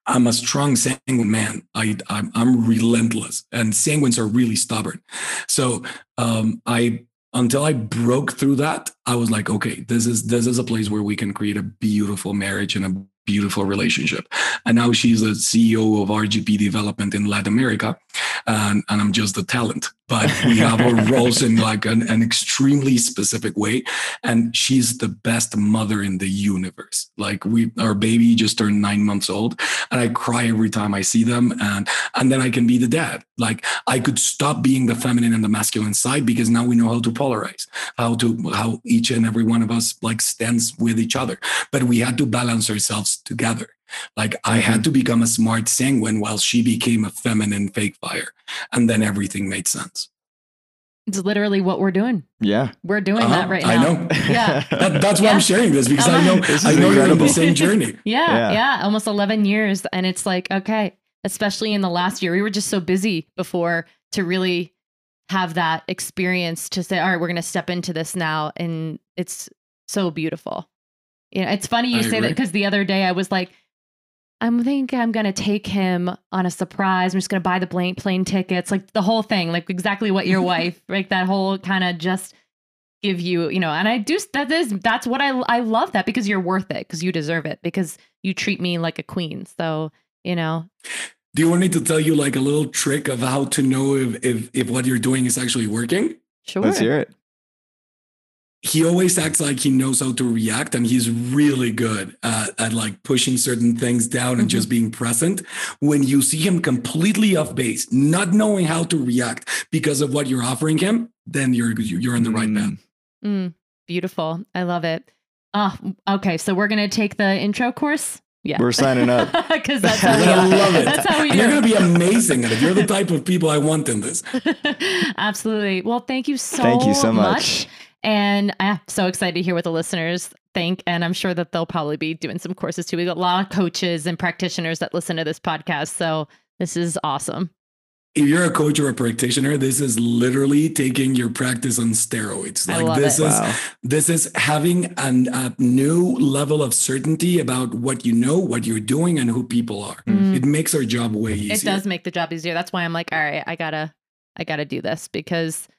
I'm a strong sanguine man. I, I'm, I'm relentless, and sanguines are really stubborn. So um, I until I broke through that, I was like, okay, this is this is a place where we can create a beautiful marriage and a beautiful relationship. And now she's a CEO of RGP development in Latin America. And, and I'm just the talent, but we have our [LAUGHS] roles in like an, an extremely specific way. And she's the best mother in the universe. Like we, our baby just turned nine months old and I cry every time I see them. And, and then I can be the dad. Like I could stop being the feminine and the masculine side because now we know how to polarize, how to, how each and every one of us like stands with each other. But we had to balance ourselves together. Like I had mm-hmm. to become a smart sanguine while she became a feminine fake fire. And then everything made sense. It's literally what we're doing. Yeah. We're doing uh-huh. that right now. I know. Yeah. [LAUGHS] that, that's why yeah. I'm sharing this because uh-huh. I know I know you're on the same journey. [LAUGHS] yeah, yeah. Yeah. Almost 11 years. And it's like, okay, especially in the last year, we were just so busy before to really have that experience to say, all right, we're going to step into this now. And it's so beautiful. You know, it's funny you I say agree. that because the other day I was like, I'm thinking I'm gonna take him on a surprise. I'm just gonna buy the plane plane tickets, like the whole thing, like exactly what your [LAUGHS] wife, like that whole kind of just give you, you know. And I do that is that's what I I love that because you're worth it because you deserve it because you treat me like a queen. So you know, Do you want me to tell you like a little trick of how to know if if, if what you're doing is actually working? Sure. Let's hear it. He always acts like he knows how to react and he's really good at, at like pushing certain things down and just being present when you see him completely off base not knowing how to react because of what you're offering him then you're you're in the right path Mm. Mm, beautiful. I love it. Oh, okay. So we're gonna take the intro course. Yeah, We're signing up. [LAUGHS] because that's how we I are. love it. That's how we and you're going to be amazing at it. You're the type of people I want in this. [LAUGHS] Absolutely. Well, thank you so Thank you so much. And I'm so excited to hear what the listeners think. And I'm sure that they'll probably be doing some courses too. We've got a lot of coaches and practitioners that listen to this podcast. So this is awesome. If you're a coach or a practitioner, this is literally taking your practice on steroids. I Like love this it. is Wow. this is having an, a new level of certainty about what you know, what you're doing, and who people are. Mm. It makes our job way easier. It does make the job easier. That's why I'm like, all right, I gotta, I gotta do this because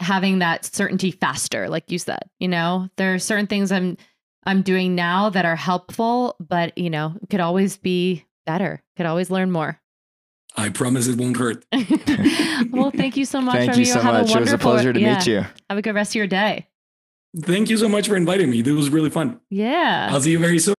having that certainty faster, like you said, you know, there are certain things I'm, I'm doing now that are helpful, but you know, could always be better. Could always learn more. I promise it won't hurt. [LAUGHS] well, thank you so much. Thank you so Have much. It was a wonderful- pleasure to yeah, meet you. Have a good rest of your day. Thank you so much for inviting me. This was really fun. Yeah. I'll see you very soon.